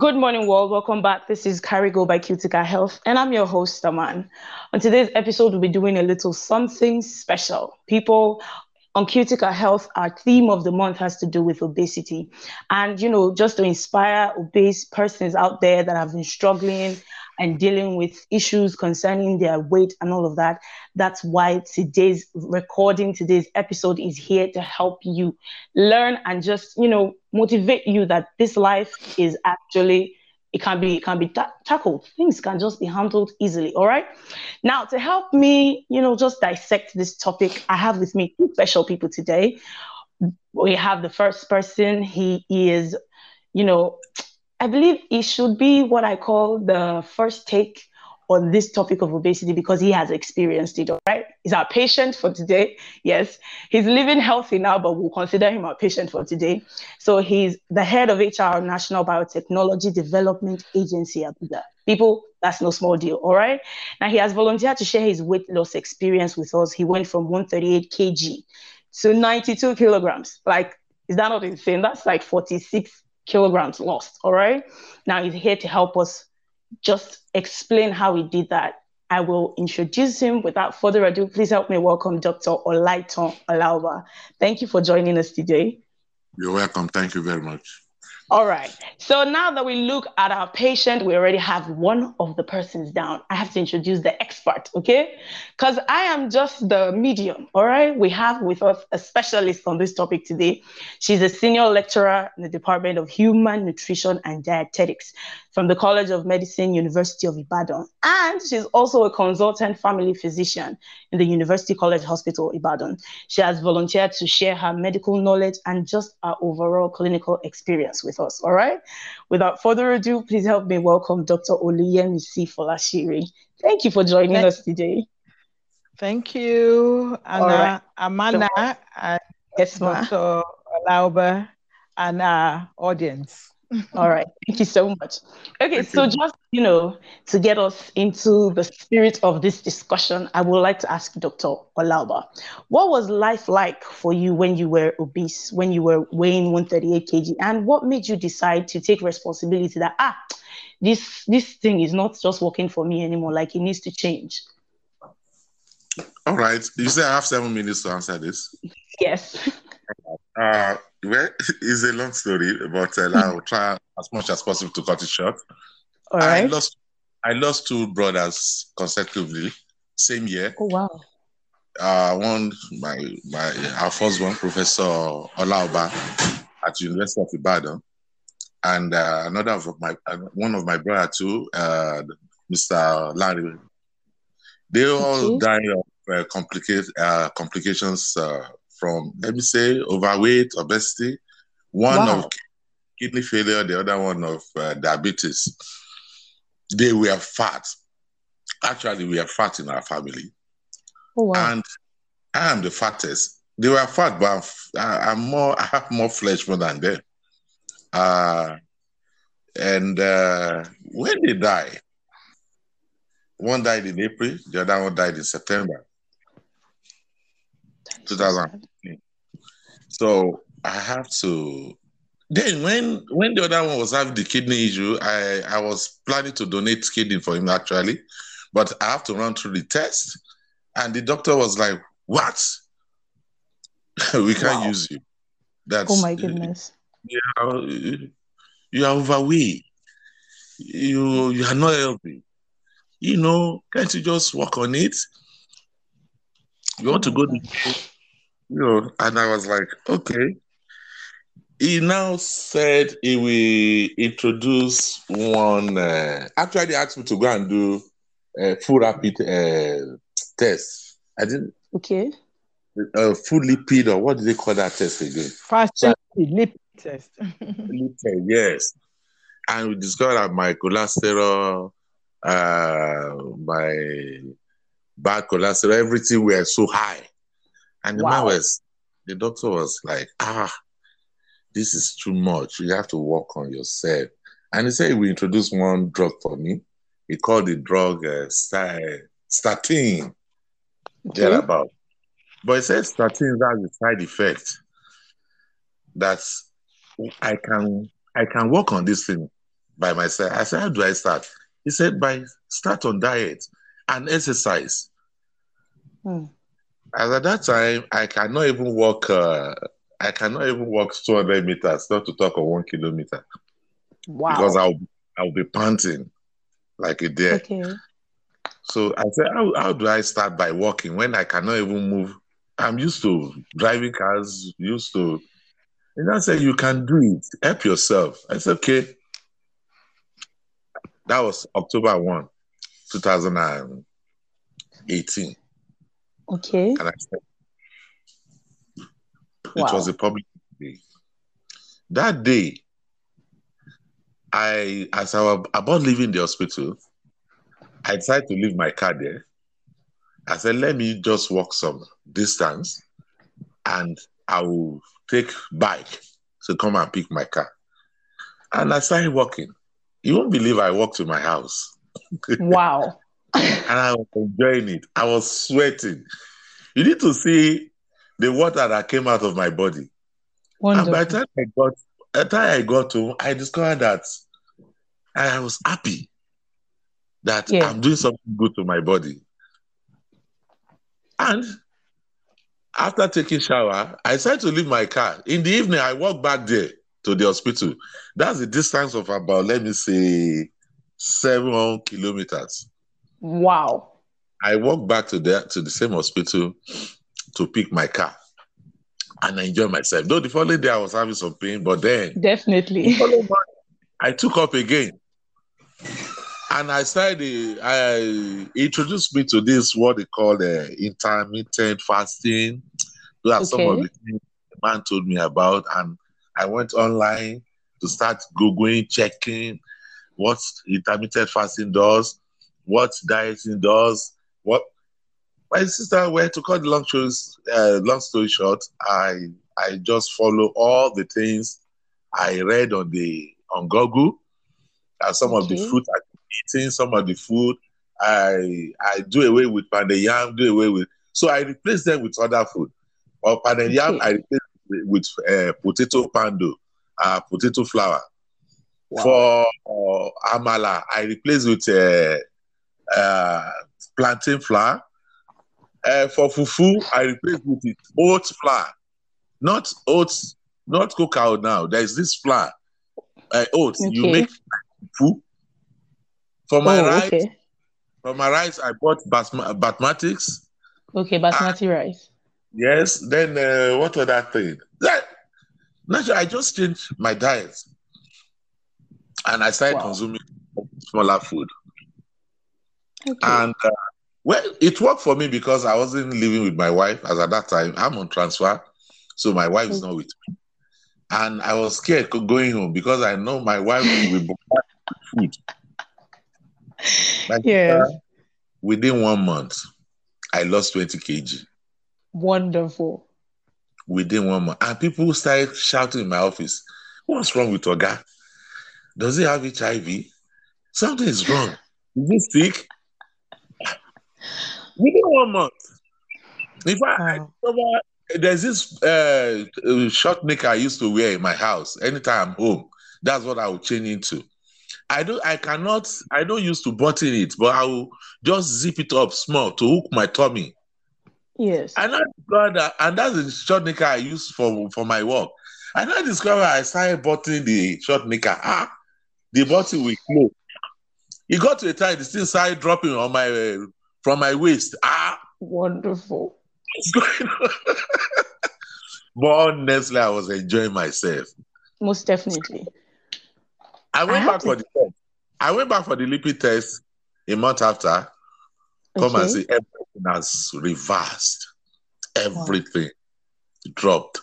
Good morning, world. Welcome back. This is Carrie Go by Cutica Health, and I'm your host, Aman. On today's episode, we'll be doing a little something special. People on Cutica Health, our theme of the month has to do with obesity. And, you know, just to inspire obese persons out there that have been struggling and dealing with issues concerning their weight and all of that. That's why today's recording, today's episode is here to help you learn and just, you know, motivate you that this life is actually it can be it can be ta- tackled. Things can just be handled easily all right? Now to help me you know just dissect this topic i have with me two special people today. We have the first person. He is you know I believe he should be what I call the first take on this topic of obesity because he has experienced it, all right? He's our patient for today. Yes, he's living healthy now, but we'll consider him our patient for today. So he's the head of HR National Biotechnology Development Agency, Abuja. People, that's no small deal, all right? Now he has volunteered to share his weight loss experience with us. He went from 138 kg to 92 kilograms. Like, is that not insane? That's like 46 kilograms lost. All right. Now he's here to help us just explain how he did that. I will introduce him without further ado. Please help me welcome Dr. Olaitan Olaoba. Thank you for joining us today. You're welcome. Thank you very much. All right. So now that we look at our patient, we already have one of the persons down. I have to introduce the expert, okay? Because I am just the medium, all right? We have with us a specialist on this topic today. She's a senior lecturer in the Department of Human Nutrition and Dietetics from the College of Medicine, University of Ibadan. And she's also a consultant family physician in the University College Hospital, Ibadan. She has volunteered to share her medical knowledge and just her overall clinical experience with us. All right. Without further ado, please help me welcome Dr. Oluyemisi Folashiri. Thank you for joining Thank- us today. Thank you, Anna, right. Amana, and yes, Dr. Olaoba, and our audience. All right. Thank you so much. Okay, Thank so you. just, you know, to get us into the spirit of this discussion, I would like to ask Dr. Olaoba, what was life like for you when you were obese, when you were weighing 138 kg, and what made you decide to take responsibility that, ah, this this thing is not just working for me anymore, like it needs to change? All right. You say I have seven minutes to answer this? Yes. Uh, well, it's a long story, but uh, I'll try as much as possible to cut it short. All right. I lost, I lost two brothers consecutively, same year. Oh wow. Uh, one, my my our first one, Professor Olaoba, at University of Ibadan, and uh, another of my uh, one of my brother too, uh, Mr. Larry. They all okay. died of uh, complicated uh, complications uh, from, let me say, overweight, obesity, one wow. of kidney failure, the other one of uh, diabetes. They were fat. Actually, we are fat in our family. Oh, wow. And I am the fattest. They were fat, but I'm, I'm more, I have more flesh more than them. Uh, and uh, when they die, one died in April, the other one died in September. 2000. So I have to. Then when when the other one was having the kidney issue, I I was planning to donate kidney for him actually, but I have to run through the test, and the doctor was like, "What? we can't wow. use you." That's oh my goodness. You are, you are overweight. You you are not healthy. You know, can't you just work on it? You want to go to oh you know, and I was like, okay. He now said he will introduce one. Uh, actually, asked me to go and do a full rapid uh, test. I didn't. Okay. A uh, full lipid or what do they call that test again? Fast so, lipid test. lipid, yes. And we discovered my cholesterol, uh, my bad cholesterol, everything were so high. And the wow. man was, the doctor was like, ah, this is too much. You have to work on yourself. And he said, we introduced one drug for me. He called the drug uh, statin, okay. thereabout. But he said statin has a side effect that I can I can work on this thing. by myself. I said, How do I start? He said, By start on diet and exercise. Hmm. As at that time, I cannot even walk. Uh, I cannot even walk 200 meters, not to talk of one kilometer, Wow. because I'll I'll be panting like a deer. okay. So I said, how, how do I start by walking when I cannot even move? I'm used to driving cars, used to. And I said, you can do it. Help yourself. I said, okay. That was October 1, 2018. Okay. And I said, it was a public day. That day, I, as I was about leaving the hospital, I decided to leave my car there. I said, let me just walk some distance and I will take bike to come and pick my car. And I started walking. You won't believe I walked to my house Wow. And I was enjoying it. I was sweating. You need to see the water that came out of my body. And by the time I got, by the time I got home, I discovered that I was happy that Yeah. I'm doing something good to my body. And after taking shower, I decided to leave my car. In the evening, I walked back there to the hospital. That's a distance of about, let me say, seven kilometers. Wow. I walked back to the to the same hospital to pick my car. And I enjoyed myself. Though the following day I was having some pain, but then Definitely. following I took up again. And I started, I introduced me to this, what they call the intermittent fasting. Those are some of the things the man told me about. And I went online to start Googling, checking what intermittent fasting does, what dieting does, what my sister went to cut the long story, uh, long story short, I I just follow all the things I read on the on Google, uh, some of the Okay. fruit I'm eating, some of the food I I do away with pounded yam, do away with. So I replace them with other food. Or pounded yam, Okay. I replace with uh, potato pando, uh, potato flour. Wow. For uh, amala, I replace with uh, plantain flour. Uh, for fufu, I replace with it oat flour, not oats, not cocoa now. There's this flour, uh, oats. You make fufu. For my Oh, rice, okay. for my rice, I bought basma- basmatics. Okay, basmati rice. Yes. Then uh, what other thing? That, naturally, I just changed my diet, and I started Wow. consuming smaller food. Okay. And uh, well, it worked for me because I wasn't living with my wife as at that time. I'm on transfer, so my wife is not with me. And I was scared going home because I know my wife will be food. Like, Yes. uh, within one month, I lost 20 kg. Wonderful. Within one month. And people started shouting in my office, What's wrong with Oga? Does he have HIV? Something is wrong. Is he sick? Within one month. In fact, I discovered there's this uh, uh, short knicker I used to wear in my house anytime I'm home. That's what I will change into. I don't. I cannot. I don't used to button it, but I will just zip it up small to hook my tummy. Yes. And I discovered that, and that's the short knicker I use for for my work. And I discovered I started buttoning the short knicker. Ah, the button will close. It got to a time the thing started dropping on my uh, from my waist. Ah, Wonderful. what's going on? but honestly, I was enjoying myself. Most definitely. I went have back to- for the test. I went back for the lipid test a month after. Come and see everything has reversed. Everything dropped.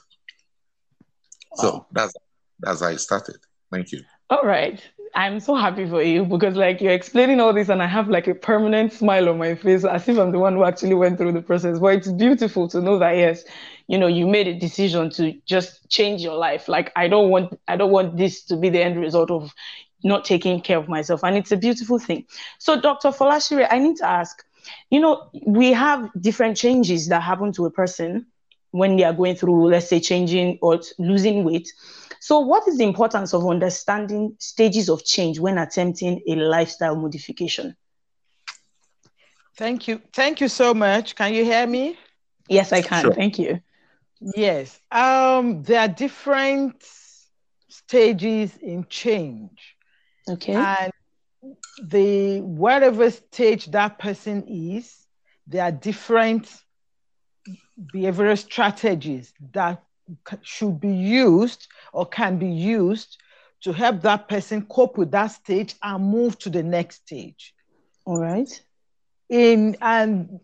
So that's that's how it started. Thank you. All right. I'm so happy for you because like you're explaining all this and I have like a permanent smile on my face as if I'm the one who actually went through the process. But it's beautiful to know that yes, you know, you made a decision to just change your life. Like I don't want I don't want this to be the end result of not taking care of myself. And it's a beautiful thing. So Dr. Folashire, I need to ask, you know, we have different changes that happen to a person when they are going through, let's say, changing or losing weight. So, what is the importance of understanding stages of change when attempting a lifestyle modification? Thank you. Thank you so much. Can you hear me? Yes, I can. Sure. Thank you. Yes. Um, there are different stages in change. Okay. And the whatever stage that person is, there are different behavioral strategies that should be used or can be used to help that person cope with that stage and move to the next stage. All right. In and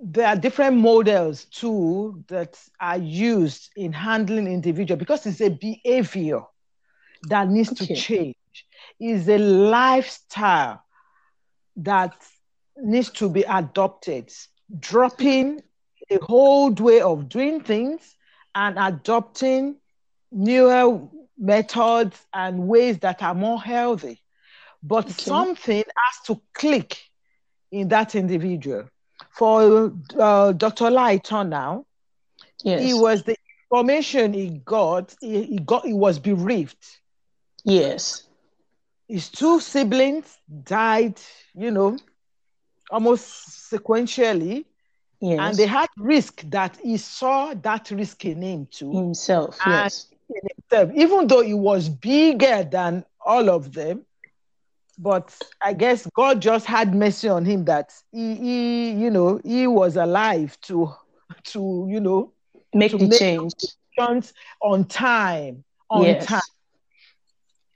there are different models too that are used in handling individual because it's a behavior that needs okay. to change. Is a lifestyle that needs to be adopted, dropping a whole way of doing things and adopting newer methods and ways that are more healthy. But okay. something has to click in that individual. For uh, Dr. Lighton now, yes. he was the information he got, he, he got, he was bereaved. Yes. His two siblings died, you know, almost sequentially. Yes. And they had risk that he saw that risk in him too. Himself, yes. Himself, even though he was bigger than all of them. But I guess God just had mercy on him that he, he you know, he was alive to to, you know, make the make change on time. On yes. time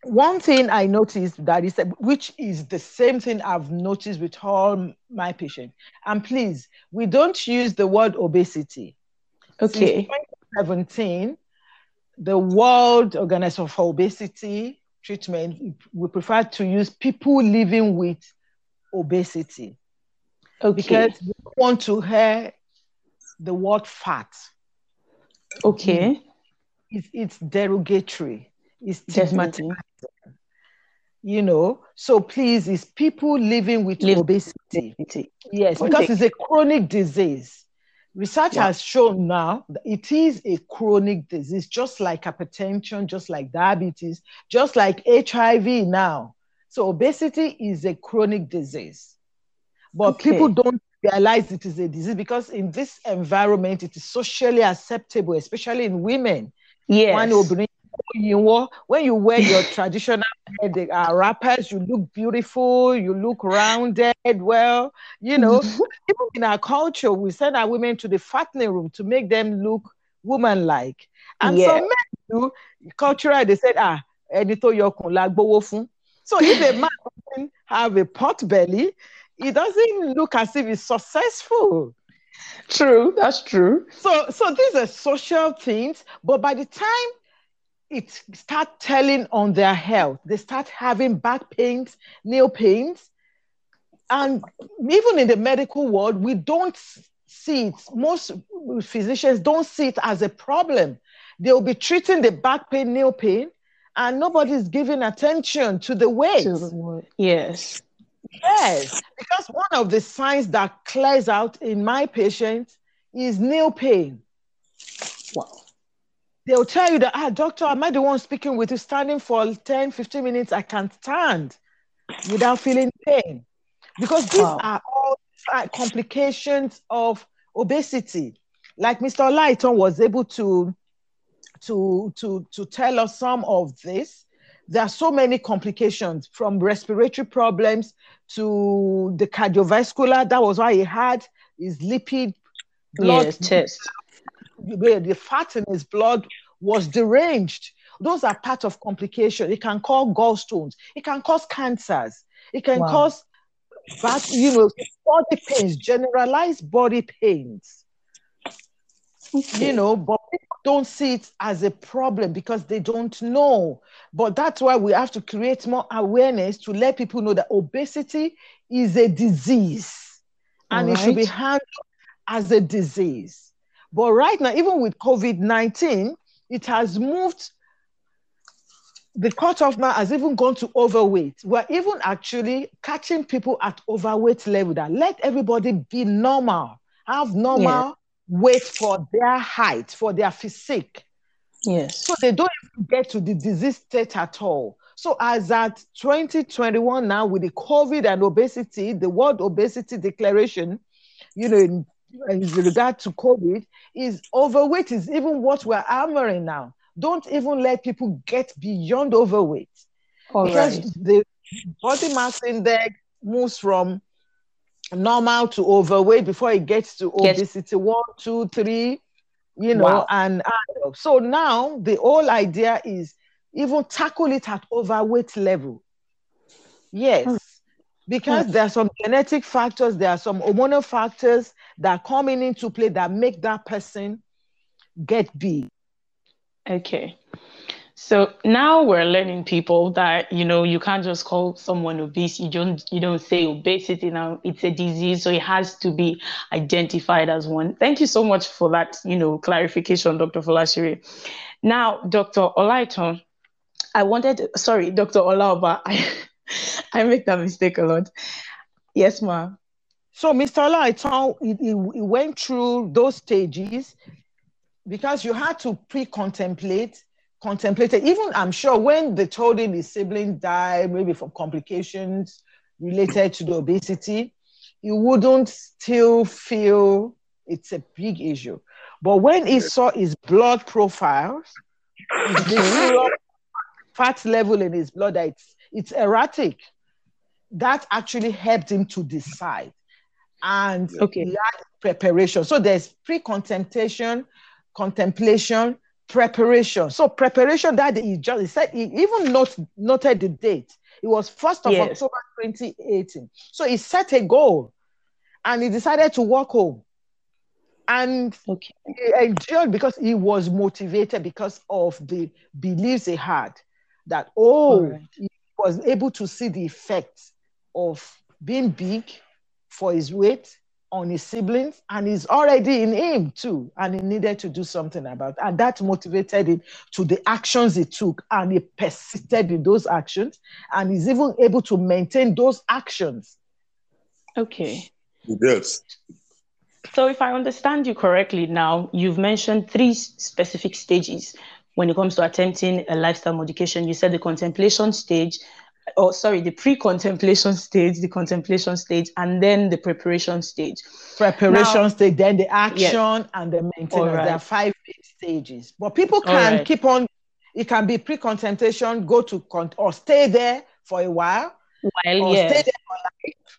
one thing I noticed that is which is the same thing I've noticed with all my patients. And please, we don't use the word obesity. Okay. Since 2017, the World Organization for Obesity Treatment, we prefer to use people living with obesity. Okay. Because we want to hear the word fat. Okay. It's, it's derogatory. It's stigmatized you know. So please it's people living with Live obesity. yes because it's a chronic disease. Research yeah. has shown now that it is a chronic disease just like hypertension just like diabetes just like hiv now. So obesity is a chronic disease. But okay. people don't realize it is a disease because in this environment it is socially acceptable especially in women. Yes you when you wear your traditional uh, wrappers, you look beautiful, you look rounded, well, you know, even in our culture, we send our women to the fattening room to make them look woman-like. And yeah. some men do, culturally, they said, ah, ẹni tó yọkùn la fún. So if a man doesn't have a pot belly, he doesn't look as if he's successful. True, that's true. So, so these are social things, but by the time it start telling on their health. They start having back pains, nail pains. And even in the medical world, we don't see it. Most physicians don't see it as a problem. They'll be treating the back pain, nail pain, and nobody's giving attention to the weight. Yes. Yes, because one of the signs that clears out in my patients is nail pain. Wow they'll tell you that, ah, doctor, am I the one speaking with you standing for 10, 15 minutes? I can't stand without feeling pain. Because these wow. are all complications of obesity. Like Mr. Lighton was able to, to, to, to tell us some of this. There are so many complications from respiratory problems to the cardiovascular. That was why he had his lipid blood yes, test the fat in his blood was deranged. Those are part of complication. It can cause gallstones. It can cause cancers. It can wow. cause, back, you know, body pains, generalized body pains. Okay. You know, but people don't see it as a problem because they don't know. But that's why we have to create more awareness to let people know that obesity is a disease and right. it should be handled as a disease. But right now, even with COVID 19, it has moved. The cutoff now has even gone to overweight. We're even actually catching people at overweight level that let everybody be normal, have normal yeah. weight for their height, for their physique. Yes. So they don't even get to the disease state at all. So as at 2021 now with the COVID and obesity, the World Obesity Declaration, you know, in, in regard to COVID, is overweight is even what we're hammering now. Don't even let people get beyond overweight. All because right. the body mass index moves from normal to overweight before it gets to Yes. obesity one, two, three, you know, Wow. and so now the whole idea is even tackle it at overweight level. Yes, Hmm. Because there are some genetic factors, there are some hormonal factors that are coming into play that make that person get big. Okay. So now we're learning people that you know you can't just call someone obese. You don't you don't say obesity now. It's a disease, so it has to be identified as one. Thank you so much for that, you know, clarification, Dr. Folashiri. Now, Dr. Olaitan, I wanted sorry, Dr. Olaoba, I I make that mistake a lot. Yes, ma'am. So Mr. Lighton, he, he, he went through those stages because you had to pre-contemplate, contemplate it. Even I'm sure when they told him his sibling died, maybe from complications related to the obesity, he wouldn't still feel it's a big issue. But when he saw his blood profiles, the fat level in his blood, that it's, it's erratic, that actually helped him to decide and Okay. he had preparation. So there's pre-contemplation, contemplation, preparation. So preparation that he just he said he even not, noted the date. It was first of Yes. October 2018. So he set a goal and he decided to walk home. And Okay. he endured because he was motivated because of the beliefs he had that oh All right. He was able to see the effect of being big for his weight on his siblings and he's already in him too and he needed to do something about it. and that motivated him to the actions he took and he persisted in those actions and he's even able to maintain those actions Okay. Yes. So, if I understand you correctly now, you've mentioned three specific stages when it comes to attempting a lifestyle modification. You said the contemplation stage, or sorry, the pre contemplation stage, the contemplation stage, and then the preparation stage. preparation Now- stage, then the action and the maintenance. Alright. There are five stages. But people can Alright. keep on, it can be pre contemplation, go to con- or stay there for a while, While, or yeah. stay there for life,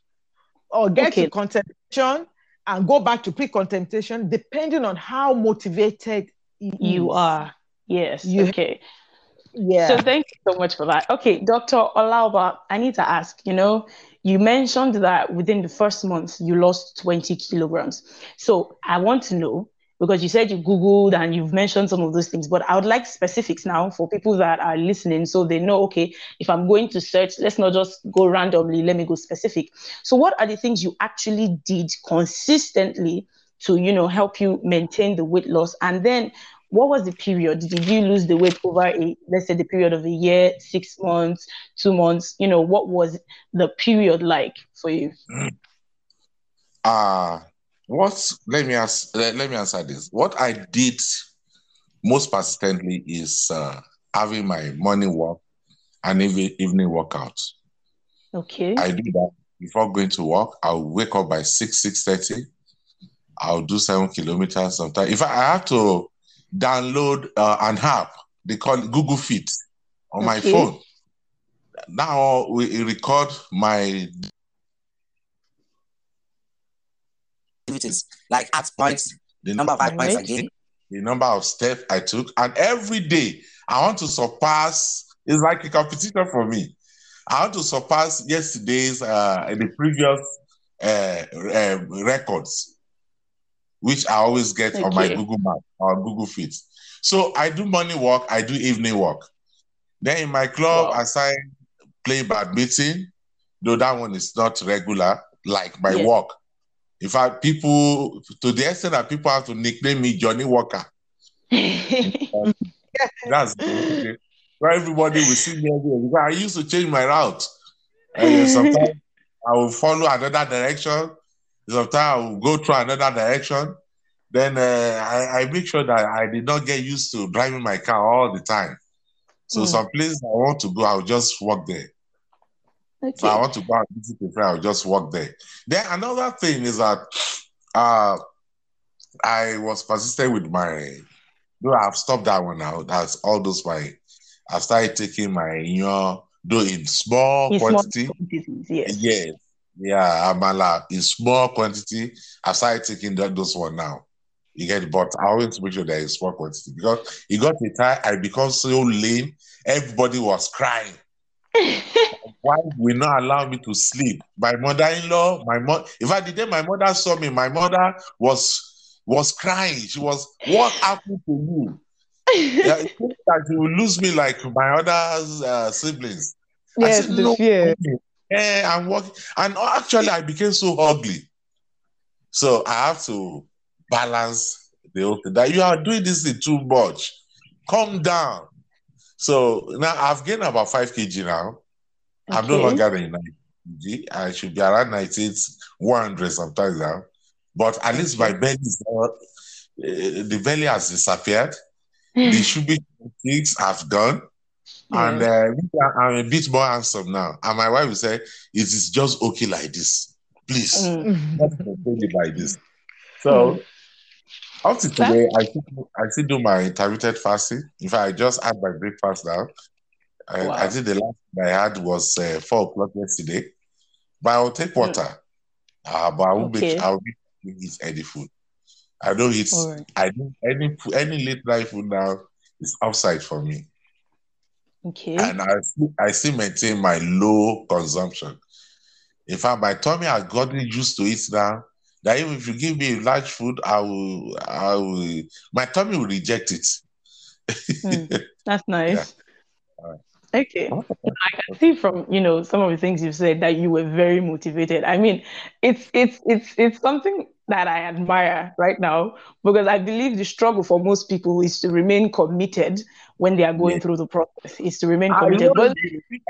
or get Okay. to contemplation and go back to pre contemplation, depending on how motivated You is. are. Yes. You- okay. Yeah. So thank you so much for that. Okay, Dr. Olaoba, I need to ask, you know, you mentioned that within the first month you lost 20 kilograms. So I want to know, because you said you Googled and you've mentioned some of those things, but I would like specifics now for people that are listening so they know, okay, if I'm going to search, let's not just go randomly, let me go specific. So what are the things you actually did consistently to, you know, help you maintain the weight loss? And then what was the period? Did you lose the weight over a let's say the period of a year, six months, two months? You know, what was the period like for you? Uh what let me ask let, let me answer this. What I did most persistently is uh, having my morning walk and even evening workout. Okay. I do that before going to work. I'll wake up by six, six thirty. I'll do seven kilometers sometimes. If I, I have to download uh, an app, they call it Google Fit on my phone. Now we record my activities like at points, the number of at points Right. again. the number of steps I took, and every day I want to surpass. It's like a competition for me. I want to surpass yesterday's, uh, the previous uh, uh, records, which I always get on my Okay. Google Map or Google Fit. So I do morning walk, I do evening walk. Then in my club, Wow. I started playing badminton, though that one is not regular, like my Yeah. walk. In fact, people, to the extent that people have to nickname me Johnny Walker. That's where everybody will see me everywhere. Because I used to change my route. And sometimes I will follow another direction. Sometimes I will go through another direction. then uh, I, I make sure that I did not get used to driving my car all the time. So Mm. some places I want to go, I'll just walk there. If I want to go and visit a friend, I'll just walk there. Then another thing is that uh, I was persistent with my. No, I've stopped that one now. That's all those my. I started taking my, you know, though in small quantity. quantities, yes. Yes. Yeah, amala in small quantity. I started taking that, those one now. You get but I always make sure there is small quantity because it got a time I become so lame. Everybody was crying. Why will not allow me to sleep? My mother-in-law, my mother. In fact, the day my mother saw me, my mother was was crying. She was, "What happened to you?" Yeah, it seems that you will lose me like my other uh, siblings. I yes, said, the no, fear. Eh, I'm working. And actually, I became so ugly. So I have to balance the whole thing. That you are doing this thing too much. Calm down. So now I've gained about 5 kg now. I'm no longer than 90 kg. I should be around 98, 100 sometimes now. But at least my belly is not, uh, the belly has disappeared. The should be things have gone. And uh, I'm a bit more handsome now. And my wife will say, It is just okay like this. Please, Mm. not it like this. So, up to today, I still, I still do my intermittent fasting. In fact, I just had my breakfast now. I, Wow. I think the last I had was uh, 4 o'clock yesterday. But I will take water. Uh, but I will Okay. make, I will make eat any food. I don't eat, I don't, any, any late night food now is outside for me. Okay. and I still, I still maintain my low consumption. In fact, my tummy has gotten used to it now. That even if you give me a large food, I will, I will, my tummy will reject it. Mm. That's nice. Alright. Okay. I can see from you know some of the things you've said that you were very motivated. I mean, it's it's it's it's something that I admire right now because I believe the struggle for most people is to remain committed when they are going Yeah. through the process. Is to remain committed. But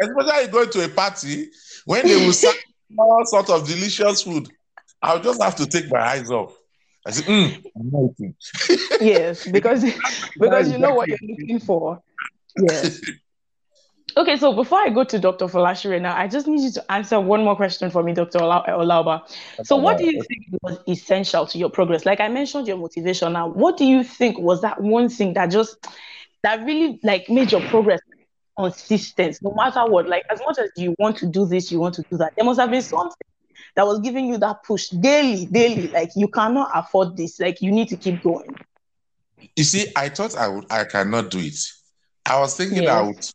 especially going to a party when they will serve all sorts of delicious food, I'll just have to take my eyes off. I say, mm, I'm not yes, because because you know what you're looking for. Yes. Okay, so before I go to Dr. Falashire now, I just need you to answer one more question for me, Dr. Ola- eh, Olaoba. So, what do you think was essential to your progress? Like I mentioned, your motivation. Now, what do you think was that one thing that just that really like made your progress consistent, no matter what? Like as much as you want to do this, you want to do that. There must have been something that was giving you that push daily, daily. Like you cannot afford this. Like you need to keep going. You see, I thought I would, I cannot do it. I was thinking I Yes. I would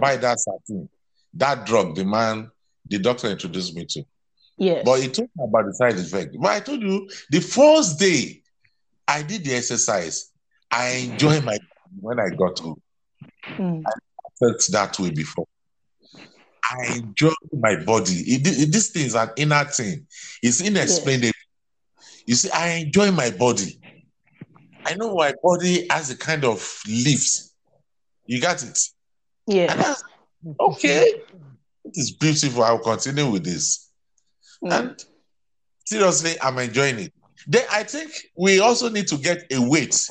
buy that certain, that drug the man, the doctor introduced me to. Yes. But he told me about the side effect. But I told you, the first day I did the exercise, I enjoyed my when I got home. Mm. I felt that way before. I enjoy my body. It, it- this thing is an inner thing. It's inexplainable. You see, I enjoy my body. I know my body has a kind of lift. You got it? And Yes. okay. It is beautiful. I'll continue with this. Mm. And seriously, I'm enjoying it. Then I think we also need to get a weight.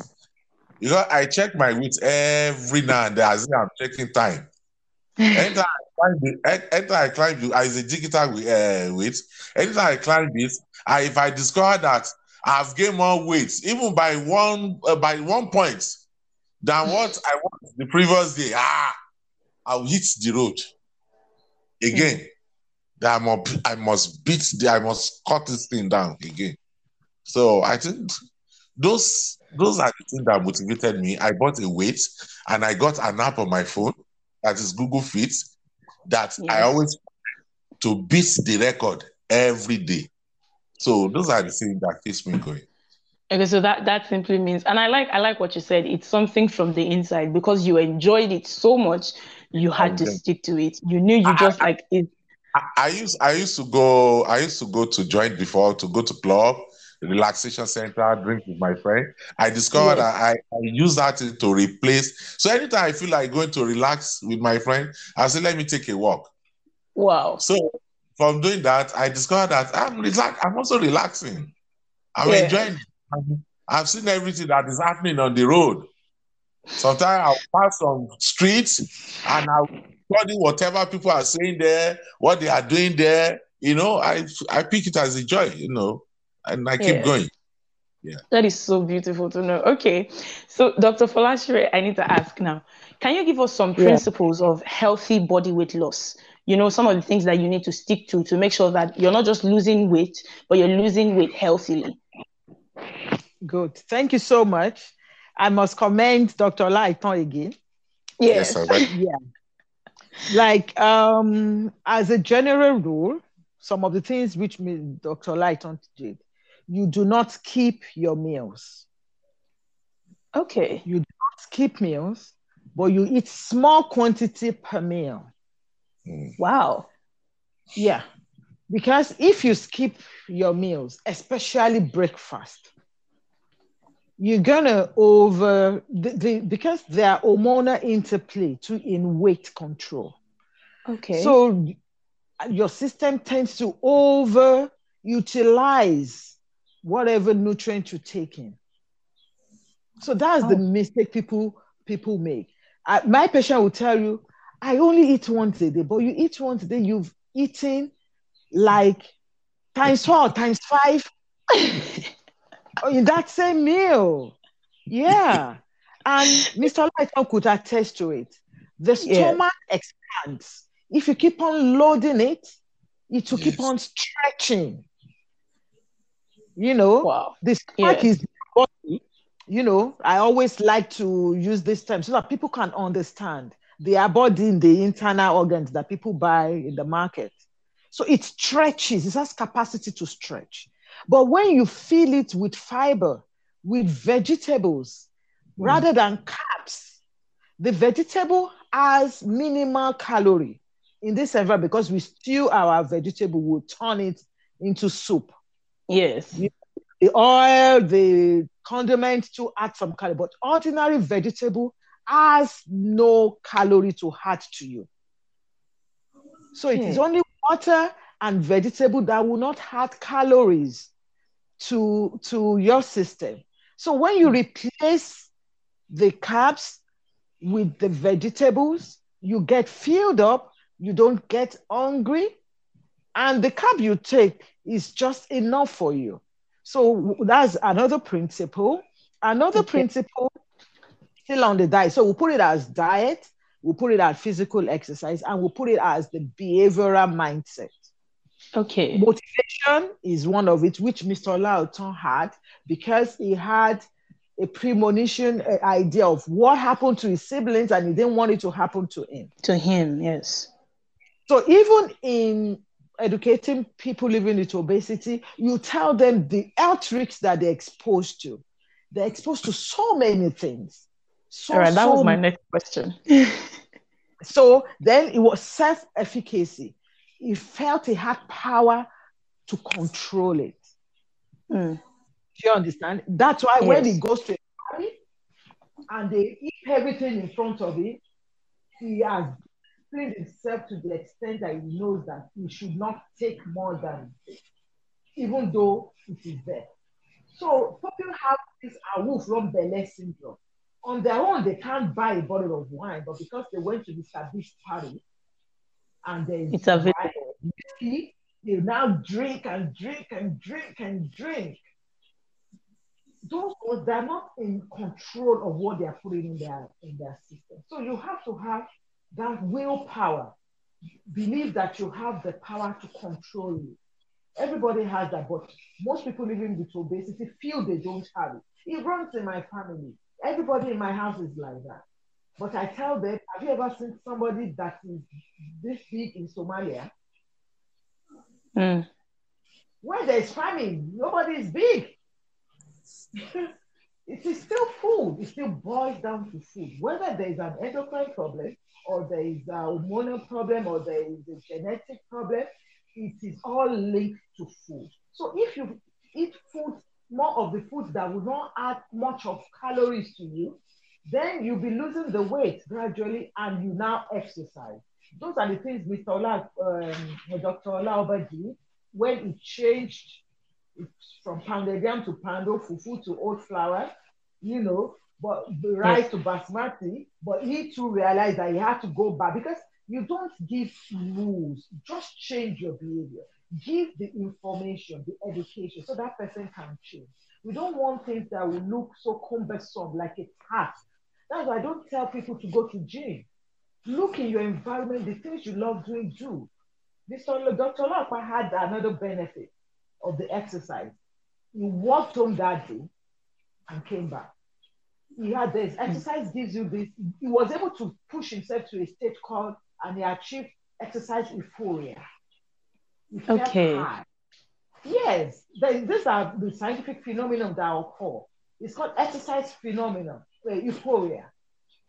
You know, I check my weight every now and then as if I'm checking time. Anytime I climb the, a- anytime I climb the, as a digital uh, weight, anytime I climb this, I, if I discover that I've gained more weight, even by one uh, by one point than what I was the previous day, ah, I'll hit the road again. Hmm. That I must, I must beat the, I must cut this thing down again. So I think those those are the things that motivated me. I bought a weight and I got an app on my phone that is Google Fit that I always to beat the record every day. So those are the things that keeps me going. Okay, so that that simply means, and I like I like what you said. It's something from the inside because you enjoyed it so much, you had to stick to it. You knew you just like it. I, I used I used to go I used to go to joint before to go to club, relaxation center, drink with my friend. I discovered Yes. that I, I use that to- to replace. So anytime I feel like going to relax with my friend, I say let me take a walk. Wow. So from doing that, I discovered that I'm relax, I'm also relaxing. I'm Yeah. enjoying it. I've seen everything that is happening on the road. Sometimes I'll pass on streets and I'll study whatever people are saying there, what they are doing there. You know, I I pick it as a joy, you know, and I keep Yeah. going. Yeah. That is so beautiful to know. Okay. So, Dr. Folashire, I need to ask now. Can you give us some Yeah. principles of healthy body weight loss? You know, some of the things that you need to stick to to make sure that you're not just losing weight, but you're losing weight healthily. Good. Thank you so much. I must commend Dr. Laiton again. Yes, sir. Right. Yeah. Like um, as a general rule, some of the things which Dr. Lighton did, you do not keep your meals. Okay. You do not skip meals, but you eat small quantity per meal. Mm. Wow. Yeah. Because if you skip your meals, especially breakfast, you're gonna over the, the because there are hormonal interplay to in weight control. Okay. So your system tends to over utilize whatever nutrient you take in. So that's the Oh. mistake people people make. I, my patient will tell you, I only eat once a day, but you eat once a day, you've eaten like times four, times five Oh, in that same meal. Yeah. And Mr. Lighton could attest to it. The Yeah. stomach expands. If you keep on loading it, it will keep Yes. on stretching. You know, wow. the stomach Yeah. is body. You know, I always like to use this term so that people can understand. They are body in the internal organs that people buy in the market. So it stretches, it has capacity to stretch. But when you fill it with fiber, with vegetables, Mm. rather than carbs, the vegetable has minimal calorie in this environment because we stew our vegetable, we'll turn it into soup. Yes. The oil, the condiment to add some calorie, but ordinary vegetable has no calorie to add to you. So it is Hmm. only water and vegetable that will not add calories to, to your system. So when you replace the carbs with the vegetables, you get filled up, you don't get hungry, and the carb you take is just enough for you. So that's another principle. Another Okay. principle still on the diet. So we'll put it as diet, we'll put it as physical exercise, and we'll put it as the behavioral mindset. Okay. Motivation is one of it, which Mr. Lauton had because he had a premonition uh, idea of what happened to his siblings and he didn't want it to happen to him. To him, yes. So even in educating people living with obesity, you tell them the health risks that they're exposed to. They're exposed to so many things. So, All right, that so was my next question. So then it was self efficacy. He felt he had power to control it. Mm. Do you understand? That's why when he goes to a party and they eat everything in front of him, he has disciplined himself to the extent that he knows that he should not take more than this, even though it is there. So people have this awoof from Bele syndrome. On their own, they can't buy a bottle of wine, but because they went to the established party and there's It's available. wine, whiskey, they now drink and drink and drink and drink. Those they're not in control of what they are putting in their in their system. So you have to have that willpower. Believe that you have the power to control it. Everybody has that, but most people living with obesity feel they don't have it. It runs in my family. Everybody in my house is like that. But I tell them, have you ever seen somebody that is this big in Somalia? Mm. When there's famine, nobody is big. it is still food. It still boils down to food. Whether there is an endocrine problem, or there is a hormonal problem, or there is a genetic problem, it is all linked to food. So if you eat food, more of the food that will not add much of calories to you, then you'll be losing the weight gradually and you now exercise. Those are the things Mr. Ola, um, Dr. Olaoba did when he changed from pounded yam to pando, fufu to oat flour, you know, but the rice yes. to basmati. But he too realized that he had to go back because you don't give rules, just change your behavior. Give the information, the education, so that person can change. We don't want things that will look so cumbersome, like a task. That's why I don't tell people to go to gym. Look in your environment, the things you love doing, do. This Dr. Lapa had another benefit of the exercise. He walked home that day and came back. He had this exercise gives you this. He was able to push himself to a state called, and he achieved exercise euphoria. Okay. Yes, these are the scientific phenomenon that occur. It's called exercise phenomenon, euphoria.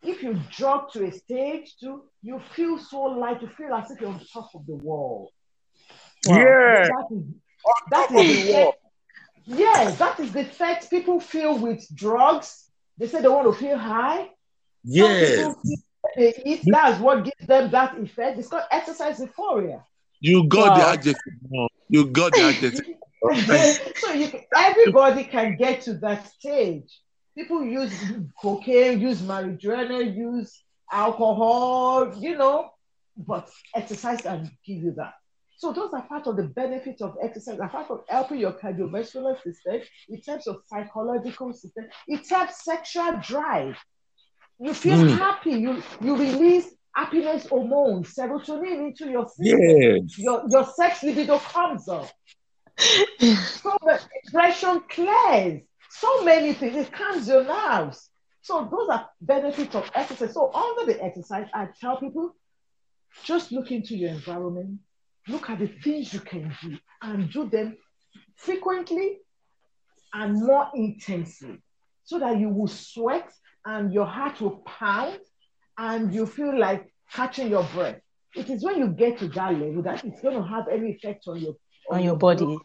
If you drop to a stage two, you feel so light, you feel as if you're on top of the world. Wow. Yeah. That is, that is the effect, yes, that is the effect people feel with drugs. They say they want to feel high. Yes. They eat, that's what gives them that effect. It's called exercise euphoria. You got wow. the adjective. You got the adjective. so you, everybody can get to that stage. People use cocaine, use marijuana, use alcohol, you know, but exercise can give you that. So those are part of the benefits of exercise. Apart from helping your cardiovascular system, in terms of psychological system, it helps sexual drive. You feel mm. happy. You you release happiness hormone, serotonin into your system. Yes. Your, your sex libido comes up. so the depression clears. So many things. It calms your nerves. So those are benefits of exercise. So under the exercise, I tell people, just look into your environment, look at the things you can do, and do them frequently and more intensely, so that you will sweat and your heart will pound and you feel like catching your breath. It is when you get to that level that it's going to have any effect on your on, on your, body, blood,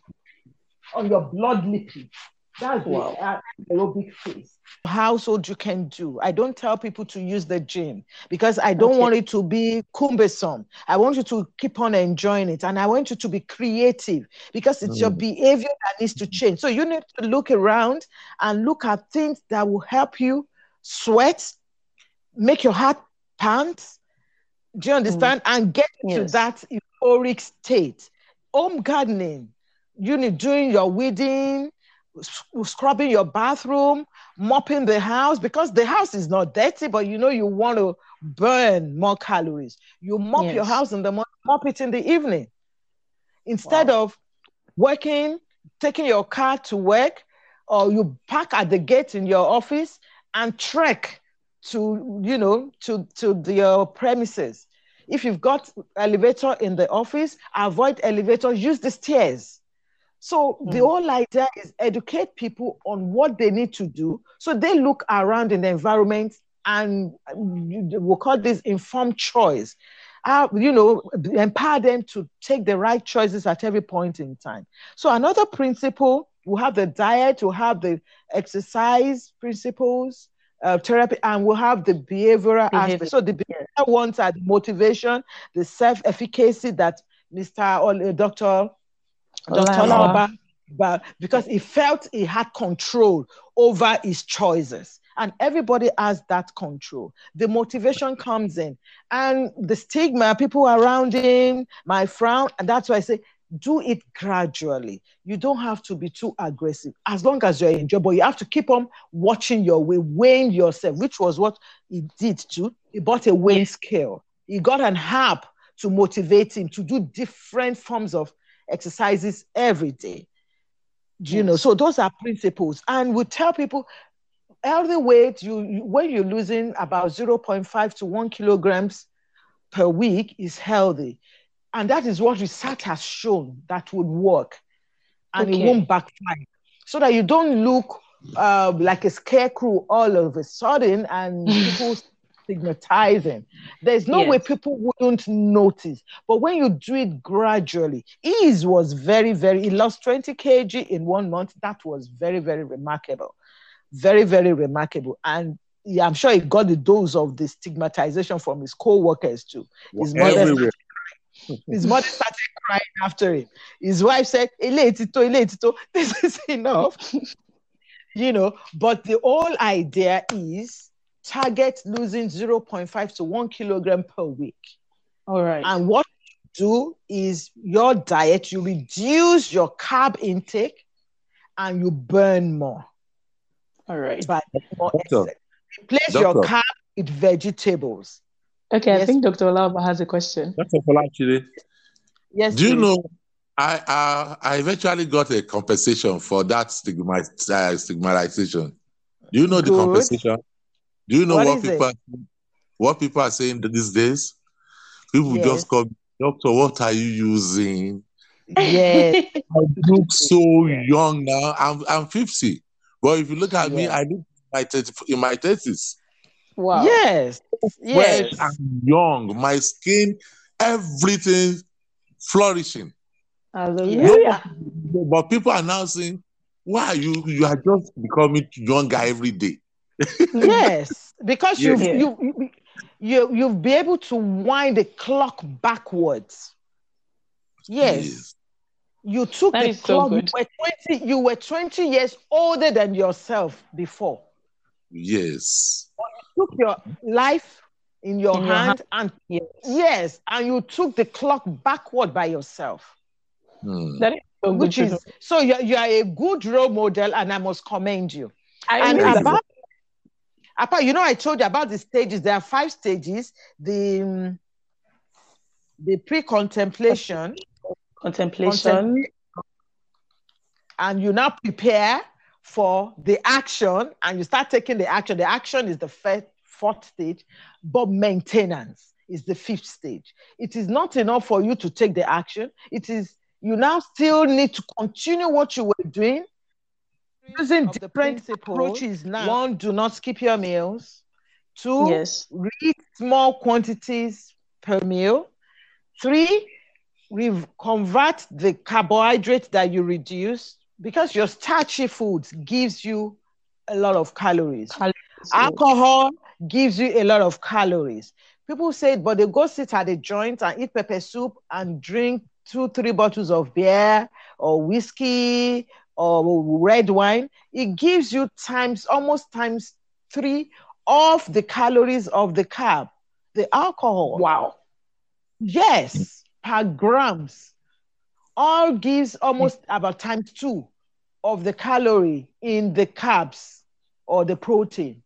on your blood lipids. That's wow. the aerobic phase. Household you can do. I don't tell people to use the gym because I don't okay. want it to be cumbersome. I want you to keep on enjoying it, and I want you to be creative because it's mm. your behavior that needs to change. So you need to look around and look at things that will help you sweat, make your heart pants. Do you understand? Mm. And get yes. to that euphoric state. Home gardening, you need doing your weeding, scrubbing your bathroom, mopping the house because the house is not dirty, but you know you want to burn more calories. You mop yes. your house in the morning, mop it in the evening. Instead wow. of working, taking your car to work, or you park at the gate in your office and trek to you know to to the uh, premises if you've got elevator in the office avoid elevator use the stairs so mm. the whole idea is educate people on what they need to do so they look around in the environment and we'll call this informed choice uh, you know empower them to take the right choices at every point in time so another principle we have the diet we have the exercise principles uh, therapy and we'll have the behavioral Behavior. aspect. So the behavioral ones are the motivation, the self-efficacy that Mr. or uh, Dr. Dr. Laba, but because he felt he had control over his choices. And everybody has that control. The motivation comes in, and the stigma, people around him, my frown, and that's why I say do it gradually. You don't have to be too aggressive as long as you're enjoying, but you have to keep on watching your way, weighing yourself, which was what he did too. He bought a weighing scale. He got an app to motivate him to do different forms of exercises every day. Do you yes. know? So those are principles. And we tell people healthy weight, you, you when you're losing about 0.5 to 1 kilograms per week is healthy. And that is what research has shown that would work and okay. it won't backfire. So that you don't look uh, like a scarecrow all of a sudden and people stigmatizing. There's no yes. way people wouldn't notice. But when you do it gradually, ease was very, very, he lost 20 kg in one month. That was very, very remarkable. Very, very remarkable. And yeah, I'm sure he got the dose of the stigmatization from his co-workers too. His mother His mother started crying after him. His wife said, Eletito, Eletito, this is enough. you know, but the whole idea is target losing 0.5 to 1 kilogram per week. All right. And what you do is your diet, you reduce your carb intake and you burn more. All right. By more Doctor. exercise. Replace your carb with vegetables. Okay, I think Dr. Olaoba has a question. Dr. Falachide, Yes. do you please. know I, I I eventually got a compensation for that stigma, uh, stigmatization. Do you know the Good. compensation? Do you know What what, is people it? are, what people are saying these days? People Yes. just call me, doctor. What are you using? Yes. I look so young now. I'm I'm 50, but if you look at me, I look my 30, in my 30s. Wow. Yes. Fresh Yes. and young. My skin, everything flourishing. Hallelujah. But people are now saying, "Why you you are just becoming younger every day?" Yes. Because you've, Yeah. you, you, you, you've be able to wind the clock backwards. Yes. You took That the is so clock. good. You were 20, you were 20 years older than yourself before. Yes. You took your life in your In your hand and Yes. yes, and you took the clock backward by yourself. Hmm. That is so good. Which is know. so you you are a good role model, and I must commend you. I and knew that. about about you know, I told you about the stages. There are five stages. The um, the pre-contemplation, contemplation. and you now prepare for the action, and you start taking the action. The action is the first, fourth stage, but maintenance is the fifth stage. It is not enough for you to take the action. It is you now still need to continue what you were doing using different approaches now. One, do not skip your meals. Two, Yes. eat small quantities per meal. Three, we convert the carbohydrate that you reduce because your starchy foods gives you a lot of calories. Calories, Alcohol gives you a lot of calories. People say, but they go sit at a joint and eat pepper soup and drink two, three bottles of beer or whiskey or red wine. It gives you times, almost times three of the calories of the carb, the alcohol. Wow. Yes, per grams. All gives almost about times two of the calorie in the carbs or the protein.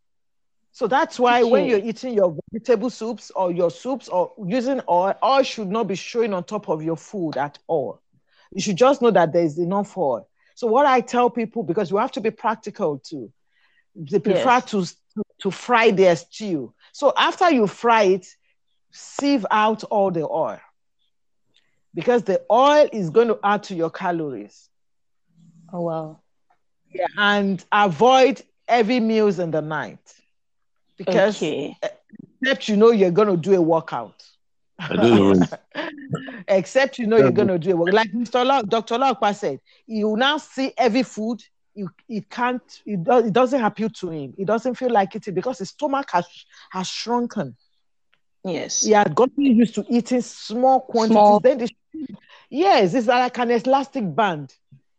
So that's why when you're eating your vegetable soups or your soups or using oil, oil should not be showing on top of your food at all. You should just know that there's enough oil. So what I tell people, because you have to be practical too, they prefer Yes. to, to, fry their stew. So after you fry it, sieve out all the oil because the oil is going to add to your calories. Oh wow. Yeah, and avoid heavy meals in the night because Okay. except you know you're going to do a workout. I don't know. except you know you're going to do a work. Like Mr. Lok, Dr. Lokpa said, you now see heavy food. You, it can't, it, do, it doesn't appeal to him. It doesn't feel like it because his stomach has, has shrunken. Yes. He had gotten used to eating small quantities. Small. Then the, yes, it's like an elastic band.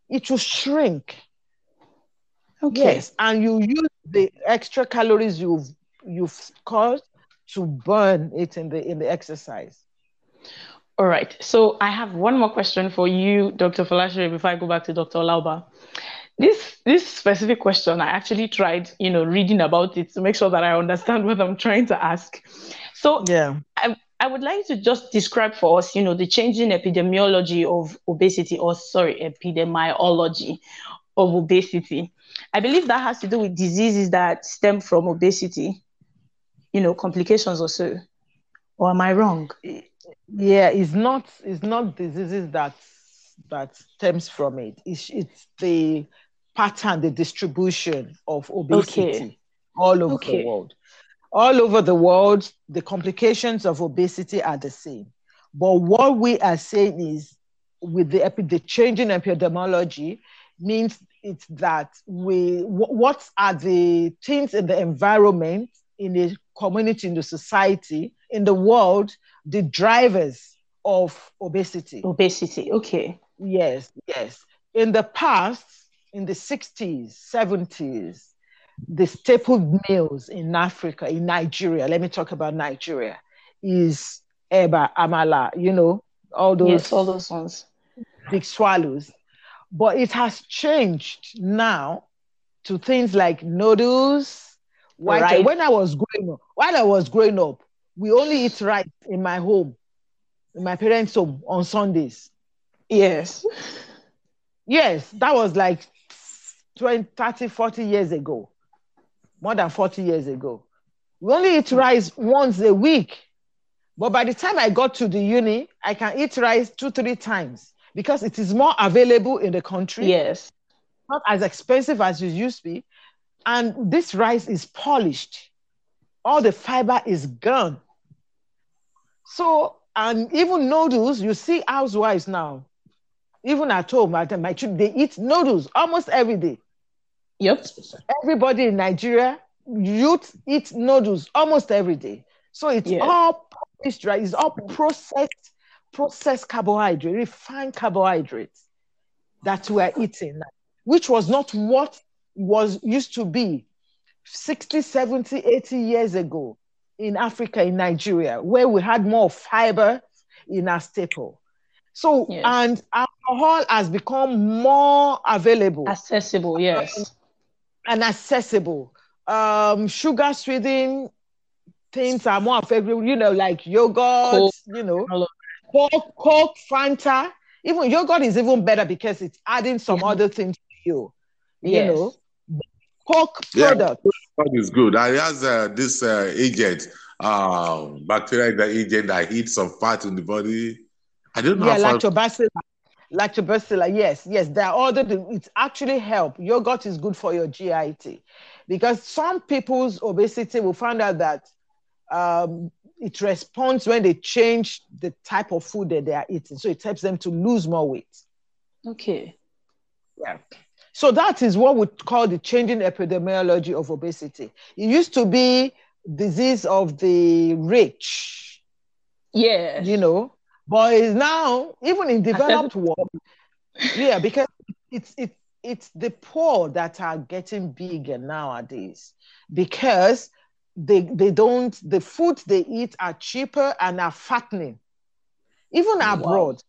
It will shrink. Okay. Yes, and you use the extra calories you've you've scored to burn it in the in the exercise. All right. So I have one more question for you, Dr. Falashere, before I go back to Dr. Lauba. This this specific question, I actually tried, you know, reading about it to make sure that I understand what I'm trying to ask. So Yeah. I, I would like to just describe for us, you know, the changing epidemiology of obesity, or sorry, epidemiology of obesity. I believe that has to do with diseases that stem from obesity, you know, complications or so. Or am I wrong? Yeah, it's not it's not diseases that that stems from it. It's it's the pattern, the distribution of obesity Okay. all over Okay. the world. All over the world, the complications of obesity are the same. But what we are saying is with the, epi- the changing epidemiology means it's that we wh- what are the things in the environment in the community in the society in the world the drivers of obesity. Obesity. Okay. Yes, yes. In the past, in the 60s, 70s, the staple meals in Africa, in Nigeria, let me talk about Nigeria, is eba, amala, you know, all those, Yes, all those ones. big swallows. But it has changed now to things like noodles, white. Right. When I was growing up, while I was growing up, we only eat rice in my home, in my parents' home on Sundays. Yes. Yes, that was like 20, 30, 40 years ago. More than 40 years ago. We only eat rice once a week. But by the time I got to the uni, I can eat rice two, three times because it is more available in the country, Yes. not as expensive as it used to be. And this rice is polished. All the fiber is gone. So, and even noodles, you see housewives now, even at home, at my children, they eat noodles almost every day. Yep. Everybody in Nigeria, youth eat noodles almost every day. So it's Yeah. all polished, right? It's all processed, processed carbohydrate, refined carbohydrates that we're eating, which was not what was used to be 60, 70, 80 years ago in Africa, in Nigeria, where we had more fiber in our staple. So, Yes. and alcohol has become more available Accessible. Yes. and accessible. Um, sugar sweetened things are more available, you know, like yogurt, Coke. you know, Coke, Coke, Fanta. Even yogurt is even better because it's adding some Yeah. other things to you, you Yes. know. Coke Yeah. product. That is good. I has uh, this uh, agent, uh, bacteria that agent that eats some fat in the body. I don't know Yeah, how far- lactobacillus. Lactobacillus, yes, yes. There are other it actually help. Yogurt is good for your GIT because some people's obesity will find out that um, it responds when they change the type of food that they are eating. So it helps them to lose more weight. Okay. Yeah. So that is what we call the changing epidemiology of obesity. It used to be disease of the rich, Yeah. you know, but it's now even in developed world, yeah, because it's it it's the poor that are getting bigger nowadays because they they don't the food they eat are cheaper and are fattening. Even abroad,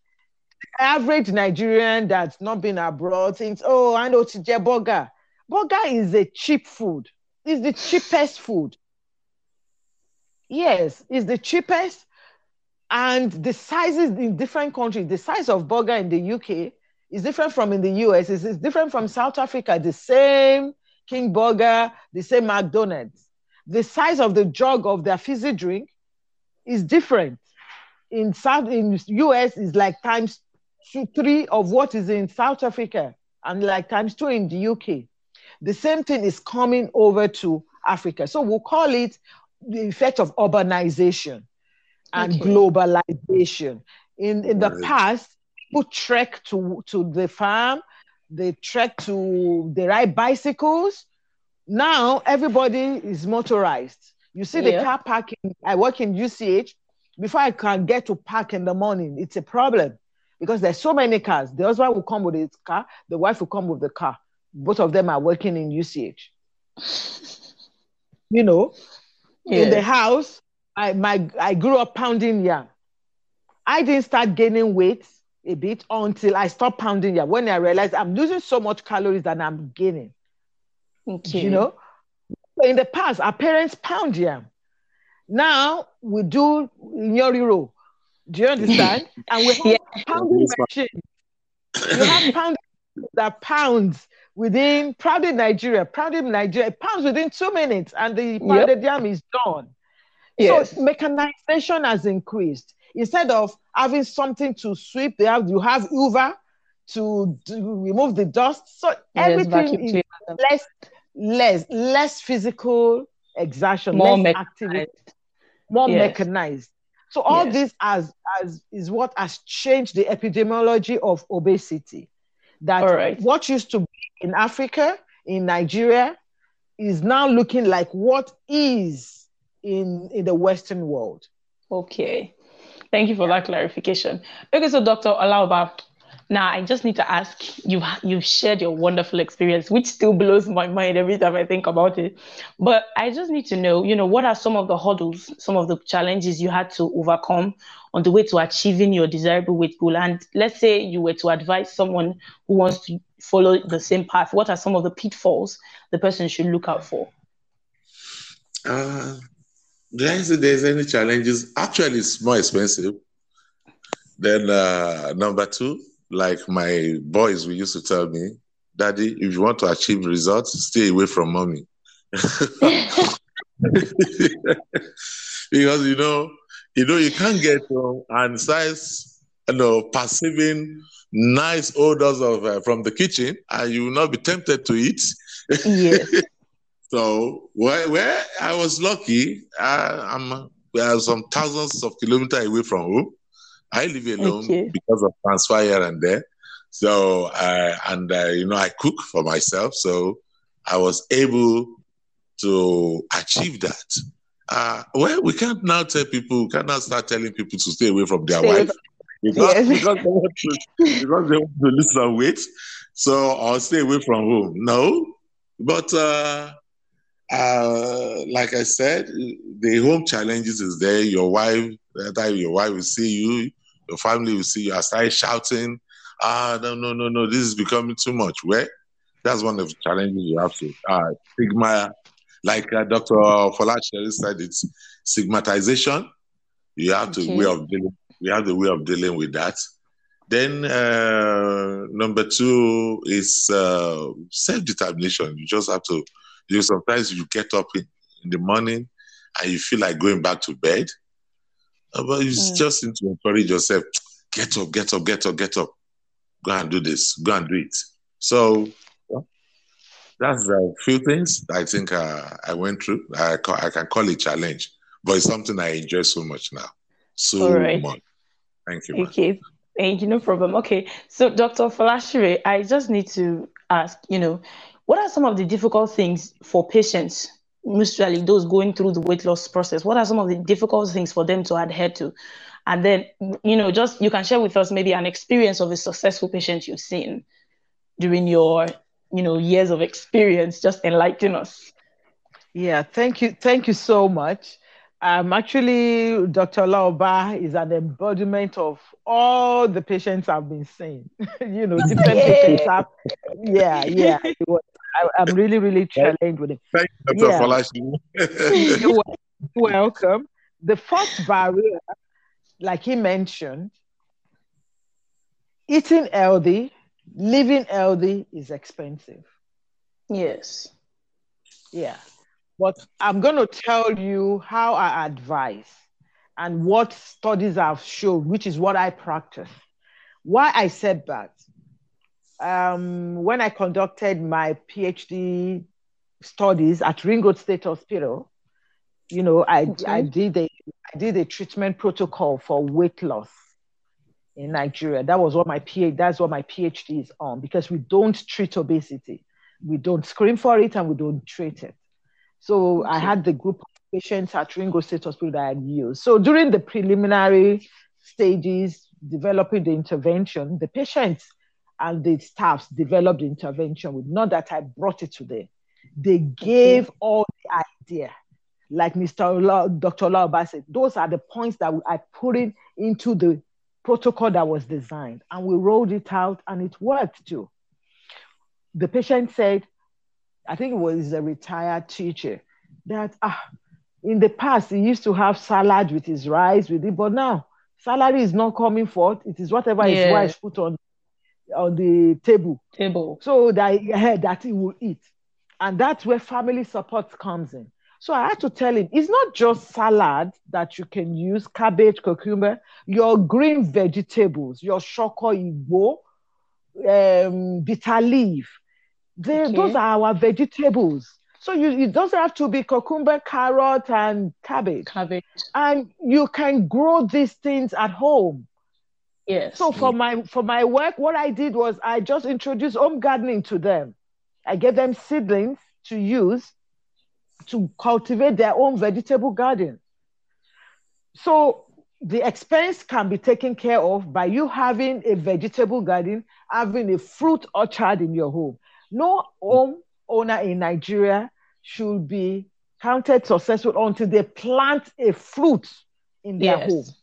average Nigerian that's not been abroad thinks, oh, I know get burger. Burger is a cheap food. It's the cheapest food. Yes, it's the cheapest. And the sizes in different countries, the size of burger in the UK is different from in the US. It's, it's different from South Africa. The same King Burger, the same McDonald's. The size of the jug of their fizzy drink is different. In South in US is like times two, three of what is in South Africa, and like times two in the UK. The same thing is coming over to Africa. So we'll call it the effect of urbanization and Okay. globalization. In in the Right. past, people trek to, to the farm, they trek to they ride bicycles. Now everybody is motorized. You see the car parking. I work in UCH. Before I can get to park in the morning, it's a problem because there's so many cars. The husband will come with his car, the wife will come with the car. Both of them are working in UCH. You know, in the house, I my I grew up pounding yam. I didn't start gaining weight a bit until I stopped pounding yam. When I realized I'm losing so much calories than I'm gaining. Okay. You know, so in the past, our parents pound yam. Now we do nyori roll. Do you understand? And we have Yeah. pounding machines. You have pounding that pounds within pounded Nigeria, pounded Nigeria, it pounds within two minutes, and the pounded yam is done. Yes. So mechanization has increased. Instead of having something to sweep, they have you have Hoover to, to remove the dust. So everything is less, less, less physical exertion, More less mechanized. activity, more Yes. mechanized. So all Yes. this as, as is what has changed the epidemiology of obesity. That right. what used to be in Africa, in Nigeria, is now looking like what is in, in the Western world. Okay. Thank you for that clarification. Okay, so Dr. Olaoba, now I just need to ask you. You've shared your wonderful experience, which still blows my mind every time I think about it. But I just need to know, you know, what are some of the hurdles, some of the challenges you had to overcome on the way to achieving your desirable weight goal? And let's say you were to advise someone who wants to follow the same path. What are some of the pitfalls the person should look out for? Uh, there's any challenges. Actually, it's more expensive. Then uh, number two, like my boys we used to tell me, Daddy, if you want to achieve results, stay away from mommy. because you know, you know, you can't get um, and size, you know, perceiving nice odors of uh, from the kitchen, and you will not be tempted to eat. Yes. so where, where I was lucky, I, I'm we are some thousands of kilometers away from home. I live alone because of transfer here and there. So, uh, and uh, you know, I cook for myself. So I was able to achieve that. Uh, well, we can't now tell people, we cannot start telling people to stay away from their Stay wife because, Yes. because, they want to, because they want to lose some weight. So I'll stay away from home. No, but uh, uh, like I said, the home challenges is there. Your wife, that time your wife will see you, your family will see you. I start shouting, ah, no, no, no, no, this is becoming too much. Where that's one of the challenges you have to uh, stigma, like uh, Dr. Folasheri said, it's stigmatization. You have to Okay. way of dealing. You have the way of dealing with that. Then uh, number two is uh, self determination. You just have to. You know, sometimes you get up in, in the morning and you feel like going back to bed, but you Mm. just need to encourage yourself. Get up, get up, get up, get up. Go and do this. Go and do it. So that's a few things I think uh, I went through. I, ca- I can call it challenge, but it's something I enjoy so much now. So right. much. Thank you. Okay, thank you. No problem. Okay, so Dr. Falashire, I just need to ask, you know, what are some of the difficult things for patients, usually those going through the weight loss process? What are some of the difficult things for them to adhere to? And then, you know, just you can share with us maybe an experience of a successful patient you've seen during your, you know, years of experience. Just enlighten us. Yeah, thank you. Thank you so much. Um, actually, Dr. Laoba is an embodiment of all the patients I've been seeing. you know, different patients have. Yeah, yeah. was- I, I'm really, really challenged with it. Thank you, Dr. Yeah. Falashi. You're welcome. The first barrier, like he mentioned, eating healthy, living healthy is expensive. Yes. Yeah. But I'm going to tell you how I advise and what studies have shown, which is what I practice. Why I said that. Um, when I conducted my PhD studies at Ring Road State Hospital, you know, I, Okay. I did a I did a treatment protocol for weight loss in Nigeria. That was what my PhD, that's what my PhD is on because we don't treat obesity. We don't screen for it and we don't treat it. So I had the group of patients at Ring Road State Hospital that I used. So during the preliminary stages, developing the intervention, the patients and the staffs developed the intervention with not that I brought it to them. They gave all the idea. Like Mr. Dr. Laoba said, those are the points that I put in into the protocol that was designed. And we rolled it out and it worked too. The patient said, I think it was a retired teacher, that ah, in the past he used to have salad with his rice with it, but now salary is not coming forth. It is whatever his wife put on on the table, Table. so that he had that he will eat, and that's where family support comes in. So I had to tell him it's not just salad that you can use, cabbage, cucumber, your green vegetables, your shoko igbo, um, bitter leaf. They, Okay. Those are our vegetables. So you, it doesn't have to be cucumber, carrot, and cabbage. Cabbage. And you can grow these things at home. Yes. So for my for my work, what I did was I just introduced home gardening to them. I gave them seedlings to use to cultivate their own vegetable garden. So the expense can be taken care of by you having a vegetable garden, having a fruit orchard in your home. No home owner in Nigeria should be counted successful until they plant a fruit in their Yes. home.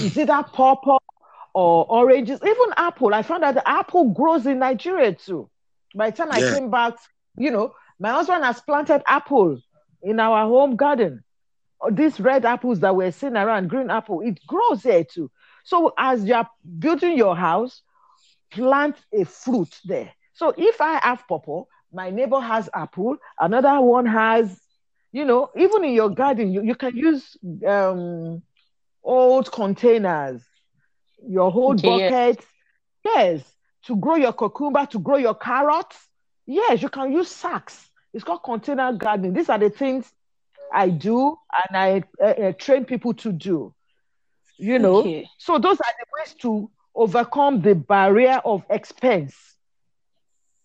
Is it that purple or oranges? Even apple. I found out the apple grows in Nigeria too. By the time I came back, you know, my husband has planted apple in our home garden. Oh, These red apples that we're seeing around, green apple, it grows there too. So as you're building your house, plant a fruit there. So if I have purple, my neighbor has apple, another one has, you know, even in your garden, you, you can use um, old containers, your whole buckets. Yes, to grow your cucumber, to grow your carrots. Yes, you can use sacks. It's called container gardening. These are the things I do and I uh, uh, train people to do. You know, Okay. so those are the ways to overcome the barrier of expense.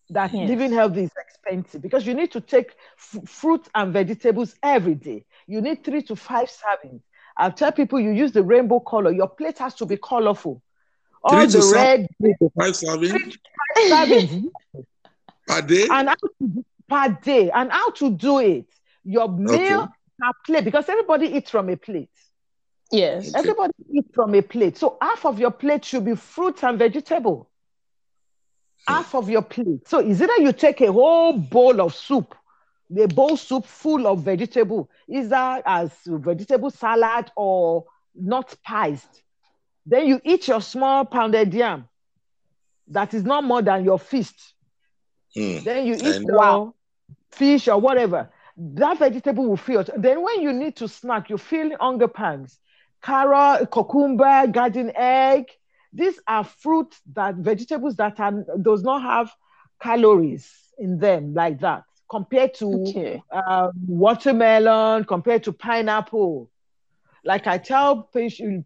That Yes. living healthy is expensive because you need to take f- fruit and vegetables every day. You need three to five servings. I tell people you use the rainbow color. Your plate has to be colorful. All Three the seven. red Three to five serving servings per day. and how to, per day and how to do it. Your meal Okay. per plate because everybody eats from a plate. Yes. Okay. Everybody eats from a plate. So half of your plate should be fruits and vegetable. Hmm. Half of your plate. So is either you take a whole bowl of soup, the bowl soup full of vegetable, is that as vegetable salad or not spiced. Then you eat your small pounded yam. That is not more than your fist. Hmm. Then you eat your fish or whatever. That vegetable will fill. Then when you need to snack, you feel hunger pangs. Carrot, cucumber, garden egg. These are fruits that vegetables that are, does not have calories in them like that compared to Okay. um, watermelon, compared to pineapple. Like I tell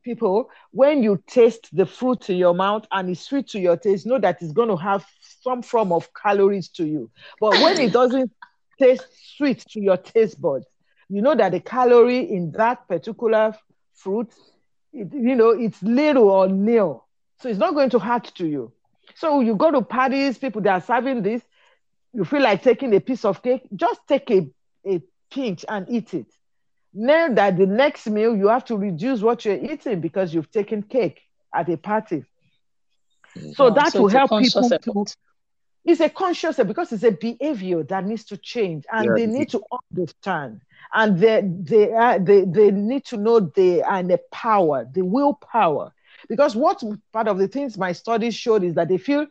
people, when you taste the fruit in your mouth and it's sweet to your taste, know that it's going to have some form of calories to you. But when it doesn't taste sweet to your taste buds, you know that the calorie in that particular fruit, it, you know, it's little or nil. So it's not going to hurt to you. So you go to parties, people that are serving this, you feel like taking a piece of cake, just take a, a pinch and eat it. Know that the next meal you have to reduce what you're eating because you've taken cake at a party. So Wow, that so will help people to it's a conscious because it's a behavior that needs to change and Yeah, they need to understand. And they they, are, they they need to know they are the power the willpower. Because what part of the things my studies showed is that they feel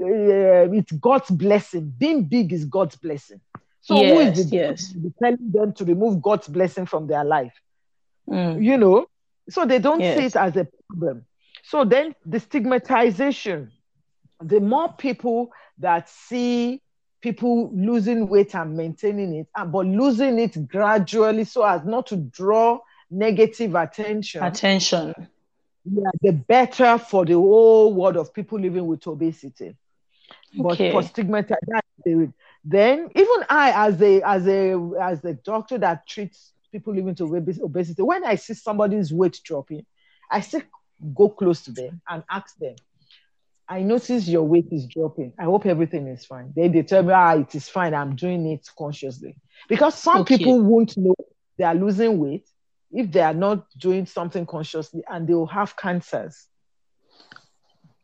uh, it's god's blessing. Being big is god's blessing. So who is Yes, the yes. telling them to remove god's blessing from their life? Mm. you know? So they don't see it as a problem. So then the stigmatization. The more people that see people losing weight and maintaining it but losing it gradually so as not to draw negative attention. Attention. yeah, the better for the whole world of people living with obesity but Okay. for stigmatization then even i as a as a as a doctor that treats people living with obes- obesity when i see somebody's weight dropping i still go close to them and ask them i notice your weight is dropping. I hope everything is fine. Then they tell me ah it is fine. I'm doing it consciously. Because some Okay. people won't know they are losing weight if they are not doing something consciously and they will have cancers.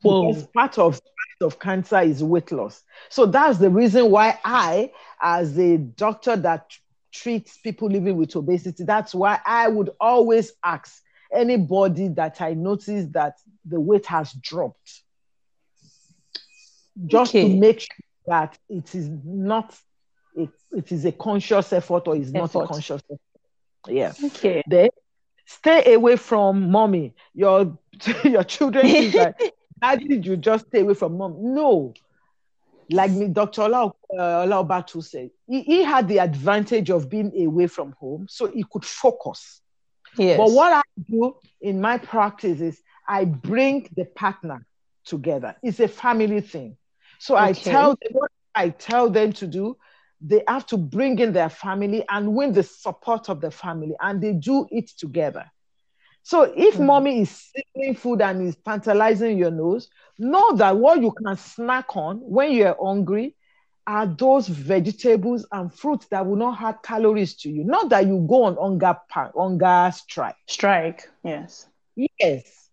Because part of of cancer is weight loss. So that's the reason why I, as a doctor that treats people living with obesity, that's why I would always ask anybody that I notice that the weight has dropped, just to make sure that it is not a, it is a conscious effort or is not a conscious effort. Yeah Okay. then stay away from mommy. Your your children think that did you just stay away from mom. No, like me, Dr. Ola, uh, said, he, he had the advantage of being away from home, so he could focus. Yes. But what I do in my practice is I bring the partner together. It's a family thing. So I tell them what I tell them to do. They have to bring in their family and win the support of the family, and they do it together. So if Mm. mommy is sizzling food and is tantalizing your nose, know that what you can snack on when you're hungry are those vegetables and fruits that will not add calories to you. Not that you go on hunger hunger strike. Strike. Yes. Yes.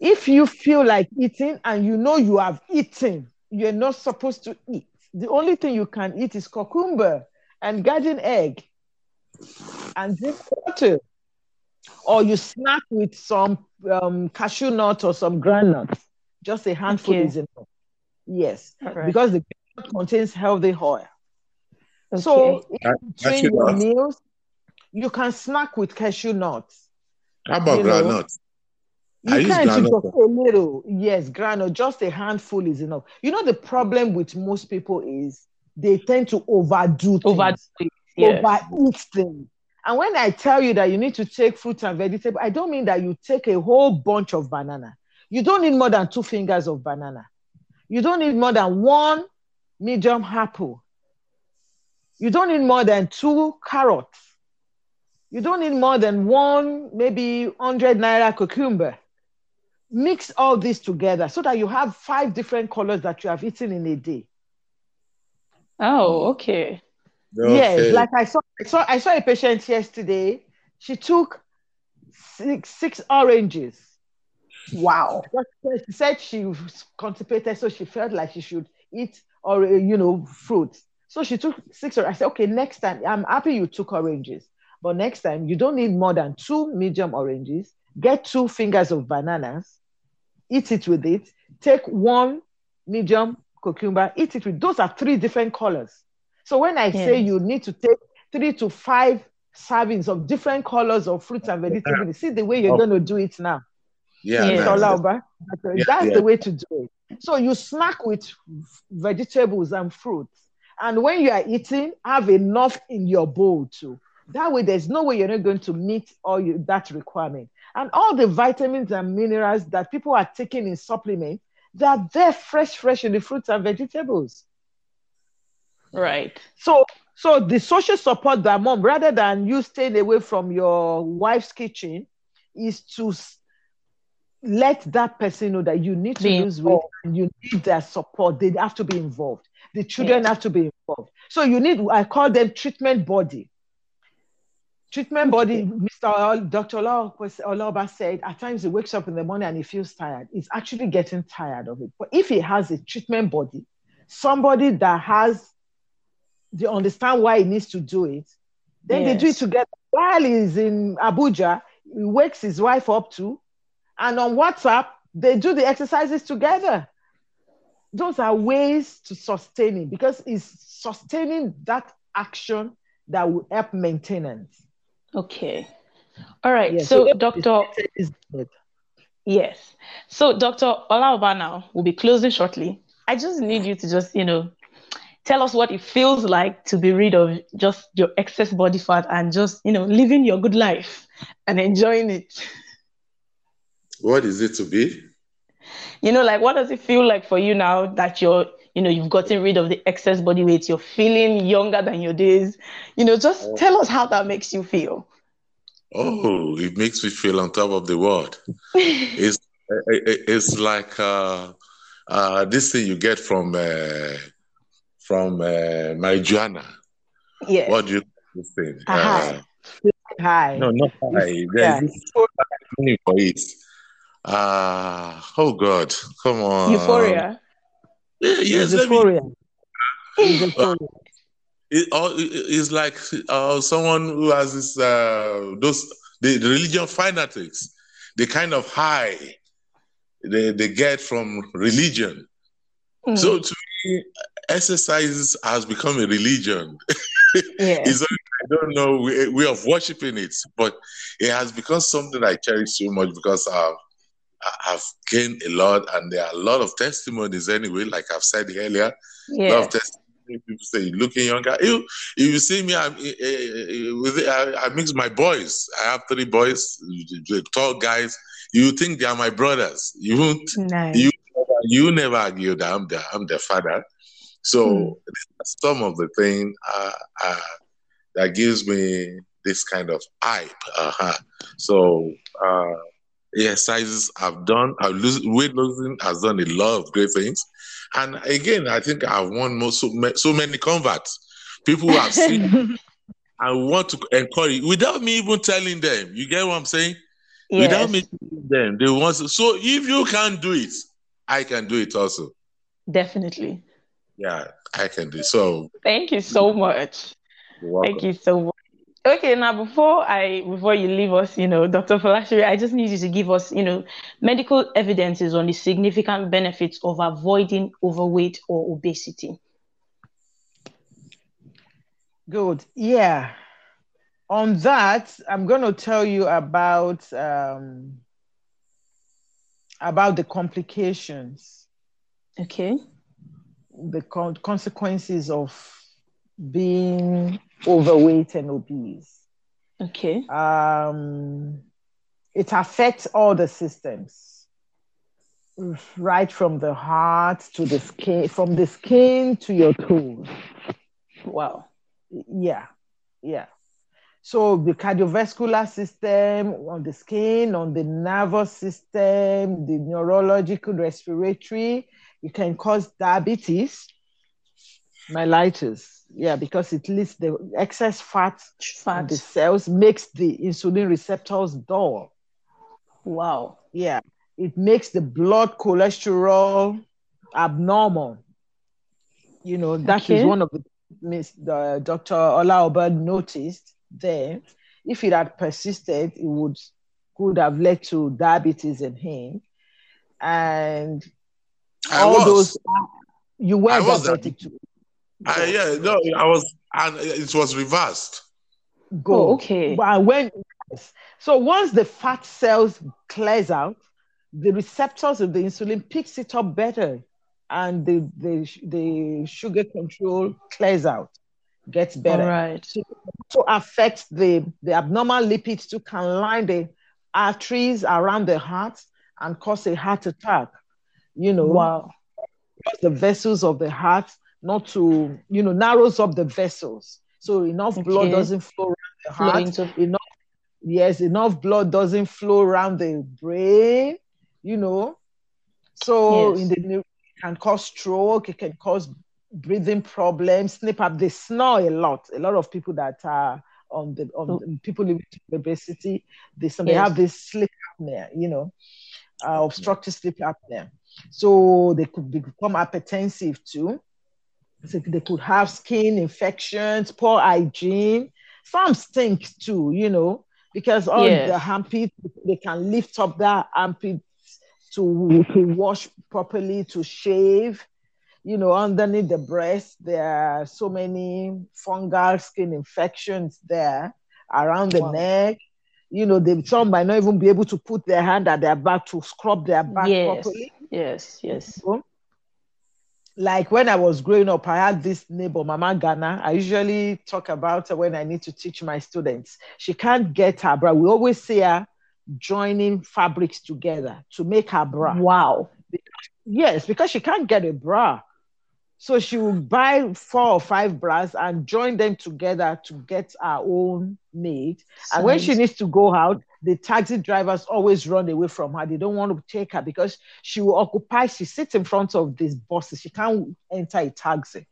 If you feel like eating and you know you have eaten, you're not supposed to eat. The only thing you can eat is cucumber and garden egg and drink water. Or you snack with some um, cashew nut or some groundnut. Just a handful Okay. is enough. Yes, All right. because the groundnut contains healthy oil. Okay. So between your nut? meals, you can snack with cashew nuts. How about You know. You I use can't groundnut. just a little. Yes, granule, just a handful is enough. You know, the problem with most people is they tend to overdo things, Overdo it. Yes. overeat things. And when I tell you that you need to take fruit and vegetable, I don't mean that you take a whole bunch of banana. You don't need more than two fingers of banana. You don't need more than one medium apple. You don't need more than two carrots. You don't need more than one, maybe 100 naira cucumber. Mix all this together so that you have five different colors that you have eaten in a day. Oh, okay. Yes, like I saw, I saw, I saw a patient yesterday. She took six, six oranges. Wow. She said she was constipated, so she felt like she should eat or you know fruits. So she took six. or- I said, okay, next time I'm happy you took oranges, but next time you don't need more than two medium oranges. Get two fingers of bananas, eat it with it. Take one medium cucumber, eat it with. Those are three different colors. So when I say you need to take three to five servings of different colors of fruits and vegetables, see the way you're Oh. going to do it now. Yeah, Yes. nice. Olaoba. Yeah, That's yeah. the way to do it. So you snack with vegetables and fruits. And when you are eating, have enough in your bowl too. That way, there's no way you're not going to meet all you, that requirement. And all the vitamins and minerals that people are taking in supplements, they're there fresh, fresh in the fruits and vegetables. Right. So, so the social support that mom, rather than you staying away from your wife's kitchen, is to let that person know that you need to Be lose weight involved. and you need their support. They have to be involved. The children have to be involved. So you need, I call them treatment body. Treatment body, Mr. Ol- Dr. Olaoba said, at times he wakes up in the morning and he feels tired. He's actually getting tired of it. But if he has a treatment body, somebody that has they understand why he needs to do it, then they do it together. While he's in Abuja, he wakes his wife up too, and on WhatsApp, they do the exercises together. Those are ways to sustain it because it's sustaining that action that will help maintenance. Okay. All right. Yes, so, so Is good. yes. So, Dr. Olaoba now will be closing shortly. I just need you to just, you know, tell us what it feels like to be rid of just your excess body fat and just, you know, living your good life and enjoying it. What is it to be? You know, like what does it feel like for you now that you're, you know, you've gotten rid of the excess body weight, you're feeling younger than your days. You know, just tell us how that makes you feel. Oh, it makes me feel on top of the world. It's it- it's like uh, uh, this thing you get from uh, from uh, marijuana. Yes. What do you call this thing? A high. Uh, Hi. no, not high. Yeah. There's this for it. Uh, oh God, come on. Euphoria. Yeah, yes, It's let me euphoria. It's euphoria. it, all- it- it's like uh, someone who has this uh, those the, the religion fanatics the kind of high they, they get from religion Mm, so to me exercise has become a religion yeah. it's i don't know way, way of worshiping it but it has become something i cherish so much because I've, I've gained a lot and there are a lot of testimonies anyway like i've said earlier yeah. lot of testimony. People say looking younger. You, if you see me, I'm, eh, eh, with it, I, I mix my boys. I have three boys, the tall guys. You think they are my brothers? You won't. Nice. You you never argue that I'm the I'm their father. So Hmm. some of the thing uh, uh, that gives me this kind of hype. Uh-huh. So uh, exercises I've done, I've lose, weight losing has done a lot of great things. And again, I think I've won most, so, so many converts. People have seen and want to encourage without me even telling them. You get what I'm saying? Yes. Without me telling them, they want to. So if you can do it, I can do it also. Definitely. Yeah, I can do. So thank you so much. Thank you so much. Okay, now before I before you leave us, you know, Dr. Folashiri, I just need you to give us, you know, medical evidences on the significant benefits of avoiding overweight or obesity. Good. Yeah. On that, I'm going to tell you about um, about the complications. Okay. The con- consequences of being overweight and obese. Okay. Um, it affects all the systems, right from the heart to the skin, from the skin to your toes. Wow. Yeah, yeah. So the cardiovascular system, on the skin, on the nervous system, the neurological, respiratory, it can cause diabetes, mellitus. Yeah, because it leads the excess fat, fat. in the cells makes the insulin receptors dull. Wow. Yeah, it makes the blood cholesterol abnormal. You know, that okay. is one of the Miss the uh, Dr. Olaoba noticed there, if it had persisted, it would could have led to diabetes in him. And I all was. those uh, you were I was diabetic uh, too. I, yeah, no, I was, and it was reversed. Go. Oh, okay. But when so once the fat cells clears out, the receptors of the insulin picks it up better and the, the, the sugar control clears out, gets better. All right. So, so affects the, the abnormal lipids to can line the arteries around the heart and cause a heart attack. You know, wow. the vessels of the heart not to, you know, narrows up the vessels. So enough okay. blood doesn't flow around the heart. Into- enough, yes, enough blood doesn't flow around the brain, you know. So yes. in the can cause stroke, it can cause breathing problems, snip up. They snore a lot. A lot of people that are on the on oh. people living with obesity, they some yes. they have this sleep apnea, you know, uh, obstructive sleep apnea. So they could become hypertensive too. So they could have skin infections, poor hygiene. Some stink too, you know, because all yes. the armpit they can lift up that armpit to, to wash properly, to shave. You know, underneath the breast, there are so many fungal skin infections there around the wow. neck. You know, they some might not even be able to put their hand at their back to scrub their back yes. properly. Yes, yes. Like when I was growing up, I had this neighbor, Mama Ghana. I usually talk about her when I need to teach my students. She can't get her bra. We always see her joining fabrics together to make her bra. Wow. Because, yes, because she can't get a bra. So she will buy four or five bras and join them together to get her own made. And when she needs to go out, the taxi drivers always run away from her. They don't want to take her because she will occupy, she sits in front of these buses. She can't enter a taxi,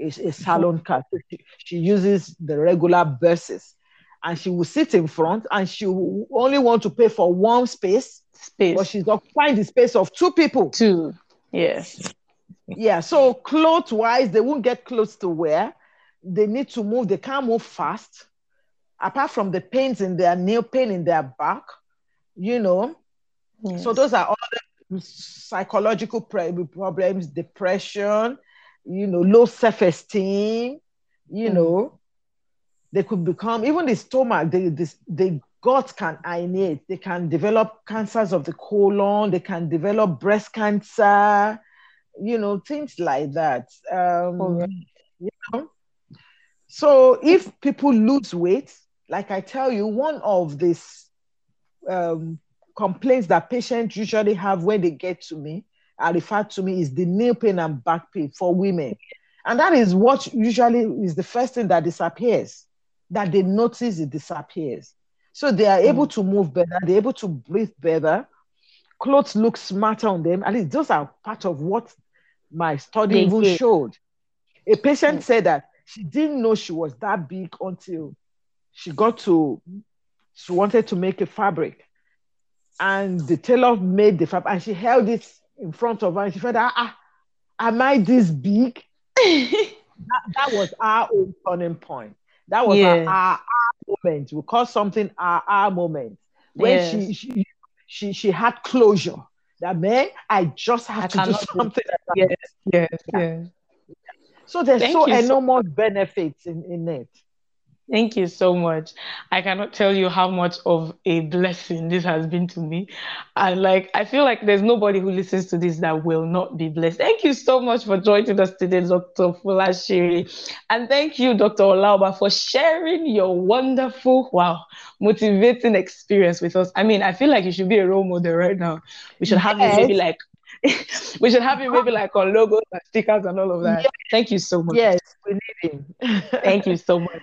a, a salon car. She, she uses the regular buses and she will sit in front and she will only want to pay for one space. Space. But she's occupying the space of two people. Two. Yeah. Yeah. So clothes wise, they won't get clothes to wear. They need to move. They can't move fast. Apart from the pains in their nail, pain in their back, you know. Yes. So those are all the psychological problems, depression, you know, low self-esteem, you mm. know they could become even the stomach they the, the gut can herniate they can develop cancers of the colon they can develop breast cancer you know things like that um oh, you know so if people lose weight like i tell you one of these um, complaints that patients usually have when they get to me are referred to me is the knee pain and back pain for women and that is what usually is the first thing that disappears that they notice it disappears. So they are able Mm. to move better, they're able to breathe better. Clothes look smarter on them. At least those are part of what my study even showed. A patient said that she didn't know she was that big until she got to, she wanted to make a fabric. And the tailor made the fabric and she held it in front of her and she felt, ah, ah, am I this big? that, that was our own turning point. That was our, our, our moment. We call something our, our moment. When she, she she she had closure. That man, I just have I to do cannot do- something. yes, yes, Yeah. yes. So there's Thank so you so- enormous benefits in, in it. Thank you so much. I cannot tell you how much of a blessing this has been to me. And like, I feel like there's nobody who listens to this that will not be blessed. Thank you so much for joining us today, Dr. Folashiri. And thank you, Dr. Olaoba, for sharing your wonderful, wow, motivating experience with us. I mean, I feel like you should be a role model right now. We should have you maybe Yes. like, we should have you maybe like on logos and stickers and all of that. Yes. Thank you so much. Yes, we need him. Thank you so much.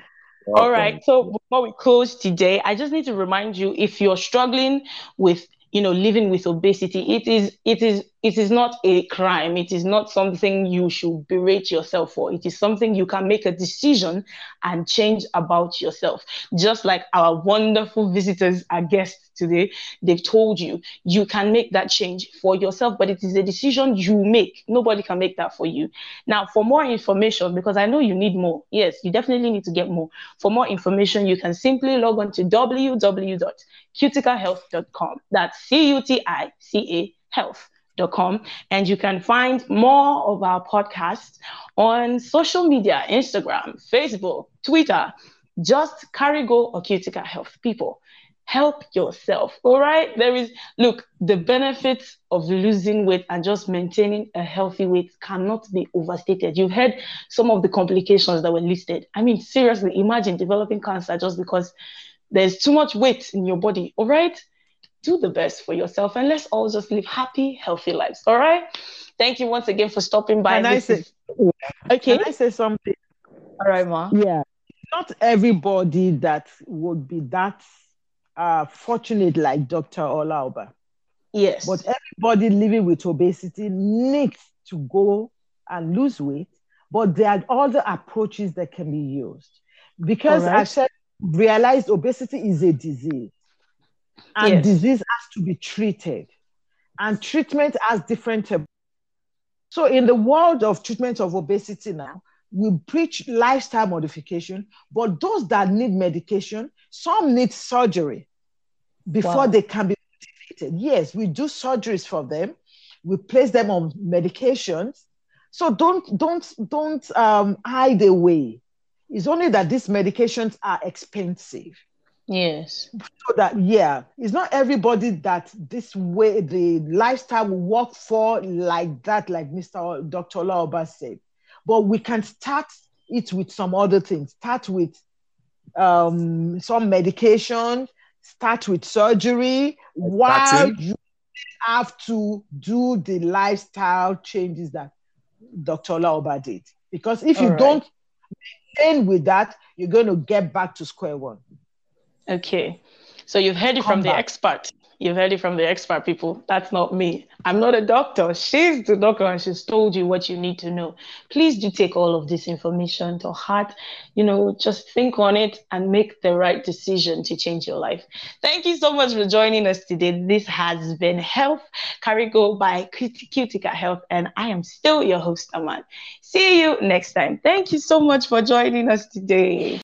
All right. So before we close today, I just need to remind you if you're struggling with, you know, living with obesity, it is it is it is not a crime. It is not something you should berate yourself for. It is something you can make a decision and change about yourself. Just like our wonderful visitors, our guests today, they've told you you can make that change for yourself, but it is a decision you make. Nobody can make that for you. Now, for more information, because I know you need more, yes, you definitely need to get more. For more information, you can simply log on to www.cuticahealth.com. That's C U T I C A health.com. And you can find more of our podcasts on social media Instagram, Facebook, Twitter. Just Carigo or Cutica Health. People, help yourself. All right. There is, look, the benefits of losing weight and just maintaining a healthy weight cannot be overstated. You've heard some of the complications that were listed. I mean, seriously, imagine developing cancer just because there's too much weight in your body. All right. Do the best for yourself and let's all just live happy, healthy lives. All right. Thank you once again for stopping by. Can I say- is- okay. Can I say something? All right, Ma. Yeah. Not everybody that would be that uh, fortunate like Dr. Olaoba. Yes. But everybody living with obesity needs to go and lose weight. But there are other approaches that can be used. Because All right. I said, realized obesity is a disease. And Yes. disease has to be treated. And treatment has different. So in the world of treatment of obesity now, we preach lifestyle modification, but those that need medication, some need surgery before Wow. they can be motivated. Yes, we do surgeries for them. We place them on medications. So don't don't don't um, hide away. It's only that these medications are expensive. Yes. So that yeah, it's not everybody that this way the lifestyle will work for like that, like Mr. Dr. Laoba said. But we can start it with some other things. Start with um, some medication. Start with surgery while Starting. you have to do the lifestyle changes that Dr. Laoba did. Because if you All right. don't maintain with that, you're going to get back to square one. Okay. So you've heard it Come from the expert. You've heard it from the expert, people. That's not me. I'm not a doctor. She's the doctor and she's told you what you need to know. Please do take all of this information to heart. You know, just think on it and make the right decision to change your life. Thank you so much for joining us today. This has been Health Carigo by Cut- Cutica Health, and I am still your host, Aman. See you next time. Thank you so much for joining us today.